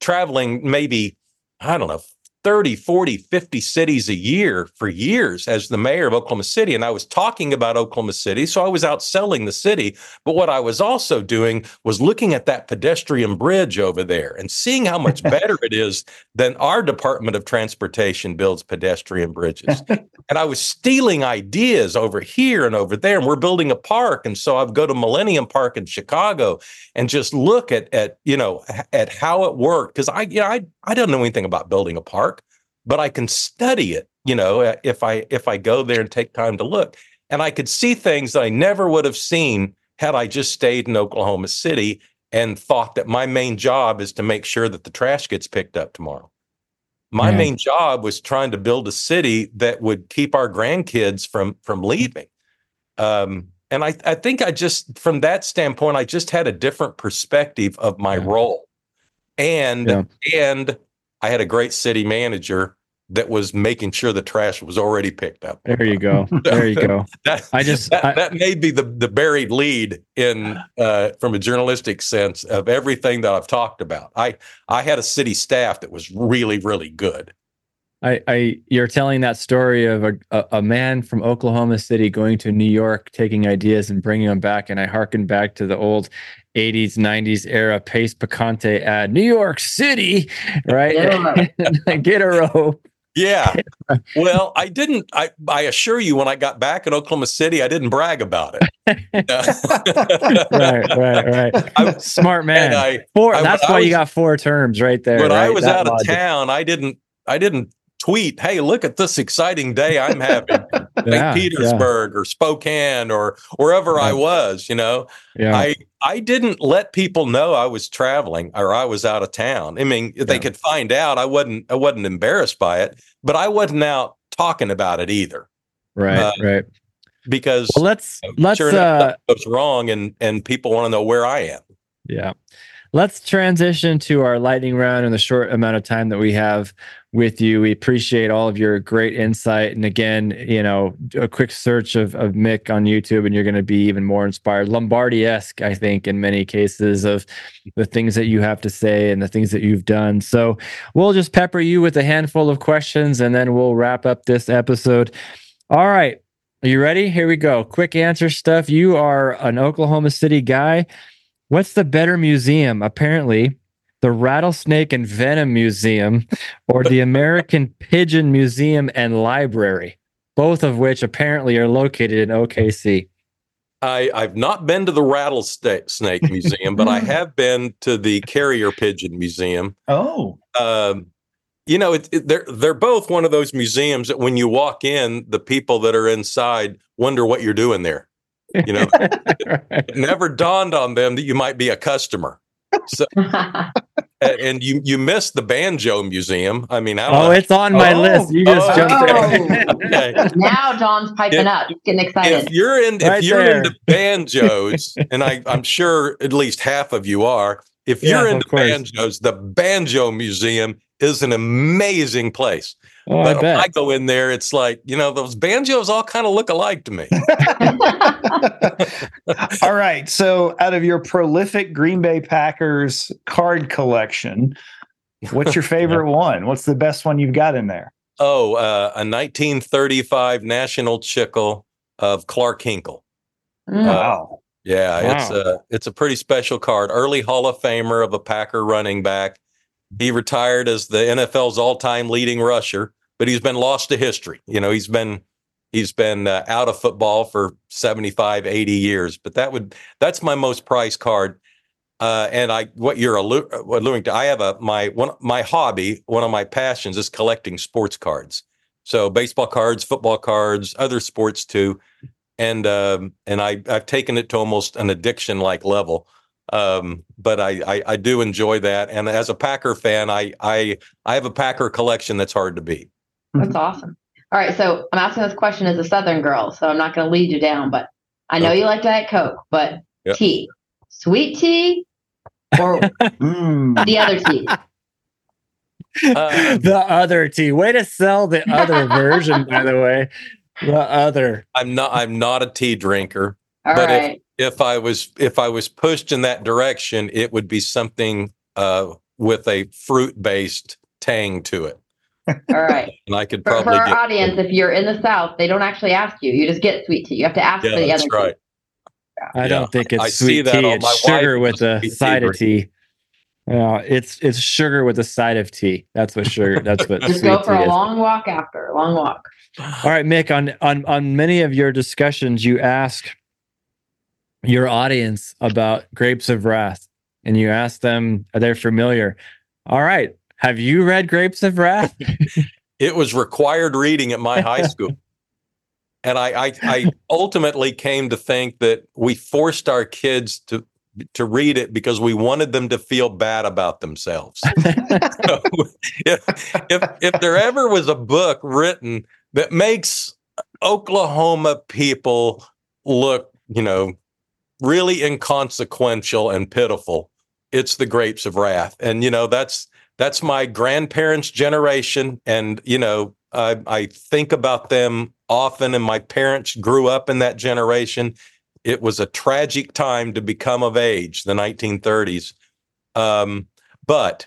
traveling maybe, I don't know, 30, 40, 50 cities a year for years as the mayor of Oklahoma City. And I was talking about Oklahoma City. So I was out selling the city. But what I was also doing was looking at that pedestrian bridge over there and seeing how much better it is than our Department of Transportation builds pedestrian bridges. and I was stealing ideas over here and over there. And we're building a park. And so I'd go to Millennium Park in Chicago and just look at, at you know, at how it worked. Because I, you know, I, I don't know anything about building a park but I can study it, you know, uh, if I if I go there and take time to look. And I could see things that I never would have seen had I just stayed in Oklahoma City and thought that my main job is to make sure that the trash gets picked up tomorrow. My yeah. main job was trying to build a city that would keep our grandkids from from leaving. Um, and I, I think I just from that standpoint, I just had a different perspective of my yeah. role. And yeah. and I had a great city manager that was making sure the trash was already picked up. There you go. There you go. that, I just that, I, that, may be the the buried lead in uh, from a journalistic sense of everything that I've talked about. I I had a city staff that was really really good. I, I you're telling that story of a, a, a man from Oklahoma City going to New York, taking ideas and bringing them back, and I harken back to the old 80s 90s era Pace Picante ad New York City, right? Get a rope. Yeah. Well, I didn't. I I assure you, when I got back in Oklahoma City, I didn't brag about it. right, right, right. I, Smart man. I, four. I, that's why was, you got four terms right there. When right? I was that out logic. of town, I didn't. I didn't tweet, "Hey, look at this exciting day I'm having." yeah, Petersburg yeah. or Spokane or wherever yeah. I was, you know. Yeah. I I didn't let people know I was traveling or I was out of town. I mean, if they could find out, I wasn't I wasn't embarrassed by it, but I wasn't out talking about it either. Right, uh, right. Because well, let's let's sure uh, goes wrong and and people want to know where I am. Yeah. Let's transition to our lightning round in the short amount of time that we have with you. We appreciate all of your great insight. And again, you know, a quick search of, of Mick on YouTube, and you're going to be even more inspired. Lombardi esque, I think, in many cases of the things that you have to say and the things that you've done. So we'll just pepper you with a handful of questions and then we'll wrap up this episode. All right. Are you ready? Here we go. Quick answer stuff. You are an Oklahoma City guy. What's the better museum? Apparently, the Rattlesnake and Venom Museum or the American Pigeon Museum and Library, both of which apparently are located in OKC. I, I've not been to the Rattlesnake Museum, but I have been to the Carrier Pigeon Museum. Oh. Um, you know, it, it, they're they're both one of those museums that when you walk in, the people that are inside wonder what you're doing there. You know, right. it never dawned on them that you might be a customer. So, and you you missed the banjo museum. I mean, I oh, know. it's on my oh, list. You just oh, jumped oh. okay. Now John's piping if, up, He's getting excited. If you're in, right if you're there. into banjos, and I, I'm sure at least half of you are. If you're yeah, into banjos, the Banjo Museum is an amazing place. Oh, but I, I, go in there, it's like, you know, those banjos all kind of look alike to me. all right. So, out of your prolific Green Bay Packers card collection, what's your favorite one? What's the best one you've got in there? Oh, uh, a 1935 National Chicle of Clark Hinkle. Mm. Wow. Uh, yeah, wow. it's a it's a pretty special card. Early Hall of Famer of a Packer running back. He retired as the NFL's all-time leading rusher but he's been lost to history. You know, he's been he's been uh, out of football for 75 80 years but that would that's my most prized card uh, and i what you're alluding to i have a my one my hobby one of my passions is collecting sports cards so baseball cards football cards other sports too and um, and i i've taken it to almost an addiction like level um, but I, I, I do enjoy that and as a packer fan i i i have a packer collection that's hard to beat that's mm-hmm. awesome. All right, so I'm asking this question as a Southern girl, so I'm not going to lead you down, but I know you like Diet Coke, but yep. tea, sweet tea, or mm. the other tea. Uh, the other tea. Way to sell the other version, by the way. The other. I'm not. I'm not a tea drinker. All but right. if, if I was if I was pushed in that direction, it would be something uh, with a fruit based tang to it. All right. and I could for, probably for our audience, if you're in the South, they don't actually ask you. You just get sweet tea. You have to ask yeah, for the that's other right. tea. I yeah. don't think it's I sweet tea. It's sugar with a side of tea. Yeah, it's it's sugar with a side of tea. That's what sugar. That's what. Just go for a is. long walk after a long walk. All right, Mick. On on on many of your discussions, you ask your audience about grapes of wrath, and you ask them, are they familiar? All right, have you read Grapes of Wrath? it was required reading at my high school. and I, I, I ultimately came to think that we forced our kids to to read it because we wanted them to feel bad about themselves. so if, if if there ever was a book written that makes Oklahoma people look, you know, really inconsequential and pitiful, it's the Grapes of Wrath. And you know, that's that's my grandparents' generation, and you know, I, I think about them often. And my parents grew up in that generation. It was a tragic time to become of age, the 1930s. Um, but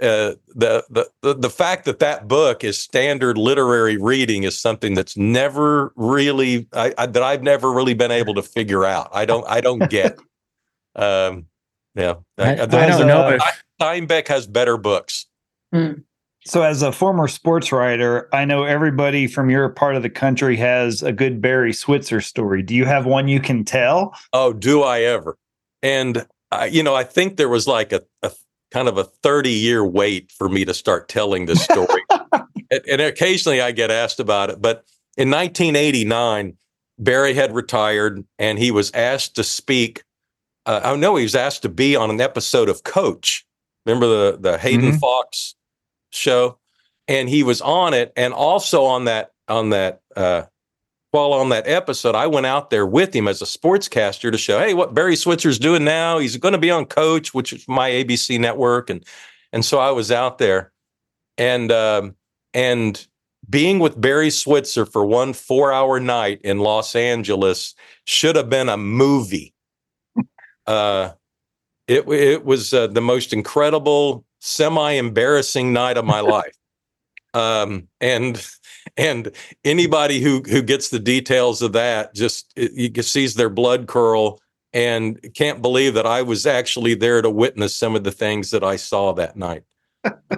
uh, the, the the the fact that that book is standard literary reading is something that's never really I, I, that I've never really been able to figure out. I don't I don't get. um, yeah, I, I, I don't know. If, Steinbeck has better books. Mm. So, as a former sports writer, I know everybody from your part of the country has a good Barry Switzer story. Do you have one you can tell? Oh, do I ever? And uh, you know, I think there was like a, a kind of a 30 year wait for me to start telling this story. and, and occasionally I get asked about it. But in 1989, Barry had retired and he was asked to speak. Uh, I know he was asked to be on an episode of Coach Remember the the Hayden mm-hmm. Fox show, and he was on it, and also on that on that uh, while on that episode, I went out there with him as a sportscaster to show, hey, what Barry Switzer's doing now. He's going to be on Coach, which is my ABC network, and and so I was out there, and um, and being with Barry Switzer for one four hour night in Los Angeles should have been a movie. Uh, it it was uh, the most incredible, semi embarrassing night of my life. Um, and and anybody who who gets the details of that just it, sees their blood curl and can't believe that I was actually there to witness some of the things that I saw that night.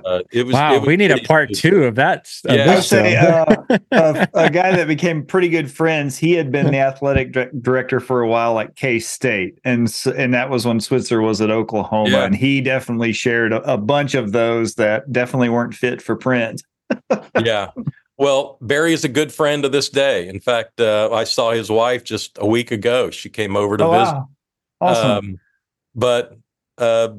Uh, it was wow. It was we need a part two of that. Of yeah, say, uh, a, a, guy that became pretty good friends. He had been the athletic director for a while at K State, and and that was when Switzer was at Oklahoma, yeah. and he definitely shared a, a bunch of those that definitely weren't fit for print. yeah. Well, Barry is a good friend to this day. In fact, uh, I saw his wife just a week ago. She came over to oh, visit. Wow. Awesome. Um, but uh,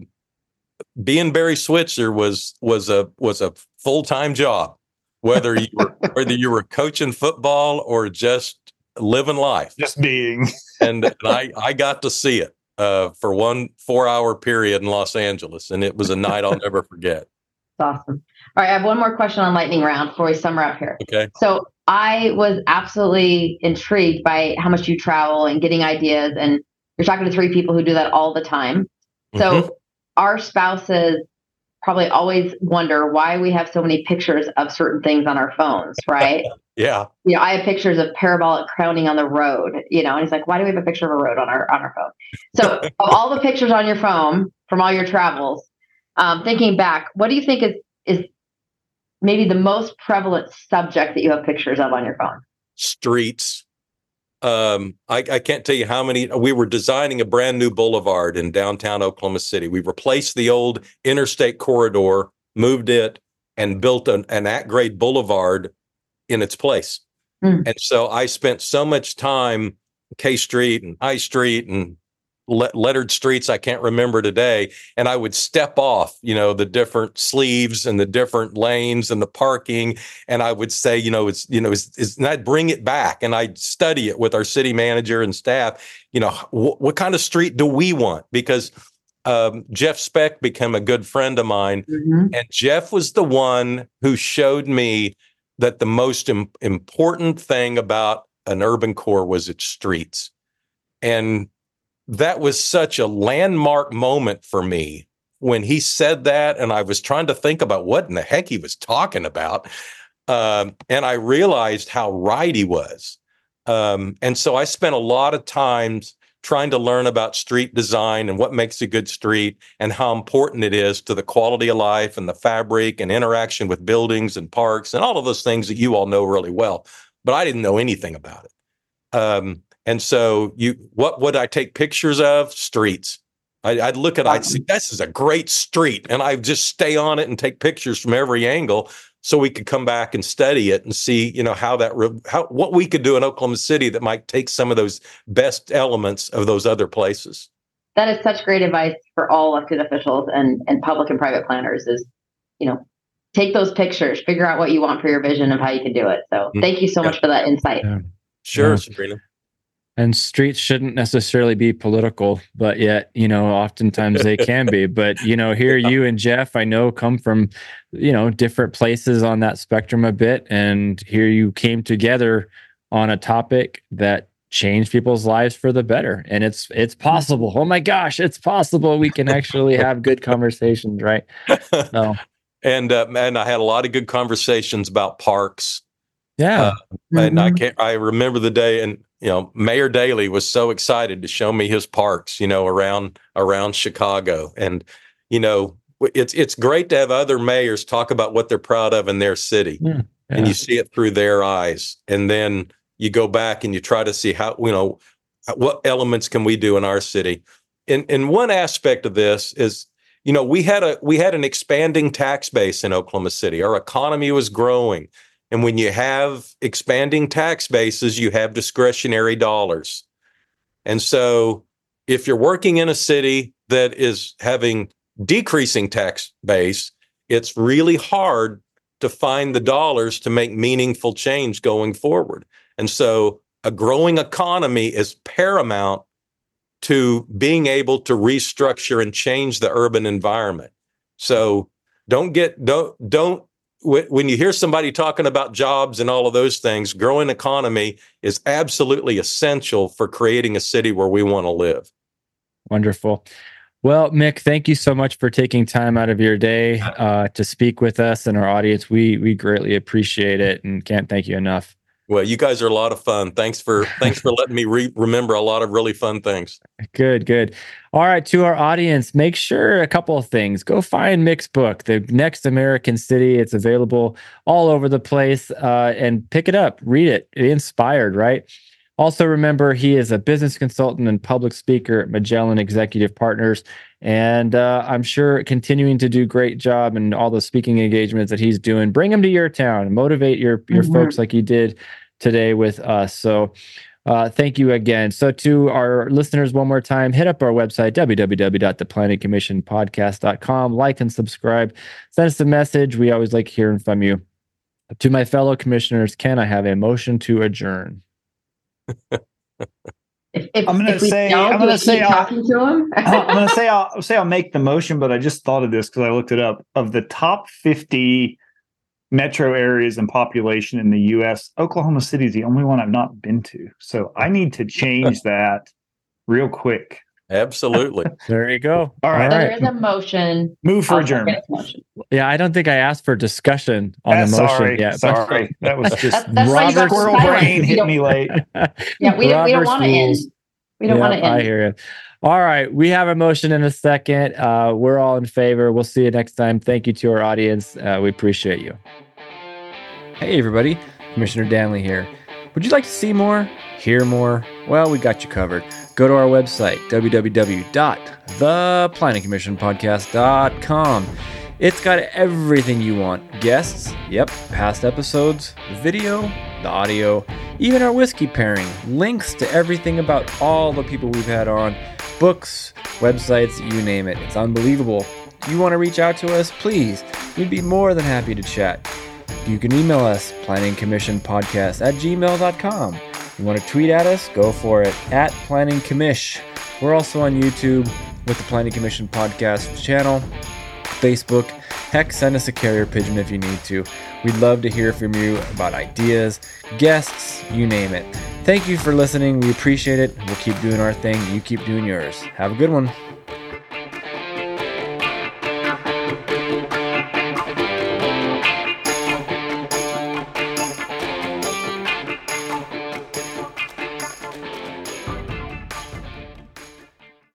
being Barry Switzer was was a was a full time job, whether you were whether you were coaching football or just living life, just being. and, and I I got to see it uh, for one four hour period in Los Angeles, and it was a night I'll never forget. It's awesome. All right, I have one more question on lightning round before we summer up here. Okay. So I was absolutely intrigued by how much you travel and getting ideas, and you're talking to three people who do that all the time. So mm-hmm. Our spouses probably always wonder why we have so many pictures of certain things on our phones, right? yeah. You know, I have pictures of parabolic crowning on the road, you know, and he's like, why do we have a picture of a road on our on our phone? So of all the pictures on your phone from all your travels, um, thinking back, what do you think is is maybe the most prevalent subject that you have pictures of on your phone? Streets. Um, I, I, can't tell you how many. We were designing a brand new boulevard in downtown Oklahoma City. We replaced the old interstate corridor, moved it, and built an, an at grade boulevard in its place. Mm. And so I spent so much time K Street and I Street and lettered streets I can't remember today. And I would step off, you know, the different sleeves and the different lanes and the parking. And I would say, you know, it's, you know, it's, it's and I'd bring it back and I'd study it with our city manager and staff. You know, wh- what kind of street do we want? Because um, Jeff Speck became a good friend of mine. Mm-hmm. And Jeff was the one who showed me that the most Im- important thing about an urban core was its streets. And that was such a landmark moment for me when he said that. And I was trying to think about what in the heck he was talking about. Um, and I realized how right he was. Um, and so I spent a lot of times trying to learn about street design and what makes a good street and how important it is to the quality of life and the fabric and interaction with buildings and parks and all of those things that you all know really well. But I didn't know anything about it. Um, and so you, what would I take pictures of? Streets. I, would look at, I'd see this is a great street, and I just stay on it and take pictures from every angle, so we could come back and study it and see, you know, how that how what we could do in Oklahoma City that might take some of those best elements of those other places. That is such great advice for all elected officials and and public and private planners. Is you know, take those pictures, figure out what you want for your vision of how you can do it. So, mm-hmm. thank you so yeah. much for that insight. Yeah. Sure, yeah. Sabrina and streets shouldn't necessarily be political but yet you know oftentimes they can be. But you know here you and jeff i know come from you know different places on that spectrum a bit and here you came together on a topic that changed people's lives for the better. And it's it's possible. Oh my gosh it's possible we can actually have good conversations right? So and uh, and i had a lot of good conversations about parks yeah uh, mm-hmm. and i mm-hmm. can't i remember the day and you know, Mayor Daley was so excited to show me his parks, you know, around around Chicago. And, you know, it's it's great to have other mayors talk about what they're proud of in their city. Yeah, yeah. And you see it through their eyes. And then you go back and you try to see how, you know, what elements can we do in our city. And and one aspect of this is you know we had a we had an expanding tax base in Oklahoma City. Our economy was growing. And when you have expanding tax bases, you have discretionary dollars. And so if you're working in a city that is having decreasing tax base, it's really hard to find the dollars to make meaningful change going forward. And so a growing economy is paramount to being able to restructure and change the urban environment. So don't get don't don't when you hear somebody talking about jobs and all of those things, growing economy is absolutely essential for creating a city where we want to live. Wonderful. Well, Mick, thank you so much for taking time out of your day uh, to speak with us and our audience. We we greatly appreciate it and can't thank you enough. Well, you guys are a lot of fun. Thanks for thanks for letting me re- remember a lot of really fun things. Good, good. All right, to our audience, make sure a couple of things. Go find Mick's book, The Next American City. It's available all over the place, uh, and pick it up, read it. Be inspired, right? Also, remember he is a business consultant and public speaker at Magellan Executive Partners, and uh, I'm sure continuing to do great job and all the speaking engagements that he's doing. Bring him to your town, motivate your your mm-hmm. folks like you did today with us. So, Uh, thank you again. So, to our listeners, one more time, hit up our website, www.theplanningcommissionpodcast.com. Like and subscribe. Send us a message. We always like hearing from you. To my fellow commissioners, can I have a motion to adjourn? If, if, I'm gonna if say- I'm gonna say keep I'll- talking to him. I'm gonna say I'll say I'll make the motion, but I just thought of this because I looked it up. Of the top 50 metro areas and population in the U.S., Oklahoma City is the only one I've not been to. So I need to change that real quick. Absolutely. There you go. All right. So All there right. is a motion. Move for I'll adjournment. Yeah, I don't think I asked for discussion on Ah, the motion sorry, yet. but- sorry. That was just That's, that's why Robert squirrel brain hit me late. Yeah, we, we don't want to end. We don't want to Yep, I end. hear you. All right, we have a motion in a second. Uh, we're all in favor. We'll see you next time. Thank you to our audience. Uh, we appreciate you. Hey, everybody. Commissioner Danley here. Would you like to see more, hear more? Well, we got you covered. Go to our website, www.theplanningcommissionpodcast.com. It's got everything you want guests, yep, past episodes, video, the audio, even our whiskey pairing, links to everything about all the people we've had on, books, websites, you name it. It's unbelievable. If you want to reach out to us, please, we'd be more than happy to chat. You can email us, planningcommissionpodcast at gmail.com. You want to tweet at us? Go for it, at Planning planningcommish. We're also on YouTube with the Planning Commission Podcast channel, Facebook. Heck, send us a carrier pigeon if you need to. We'd love to hear from you about ideas, guests, you name it. Thank you for listening. We appreciate it. We'll keep doing our thing. You keep doing yours. Have a good one.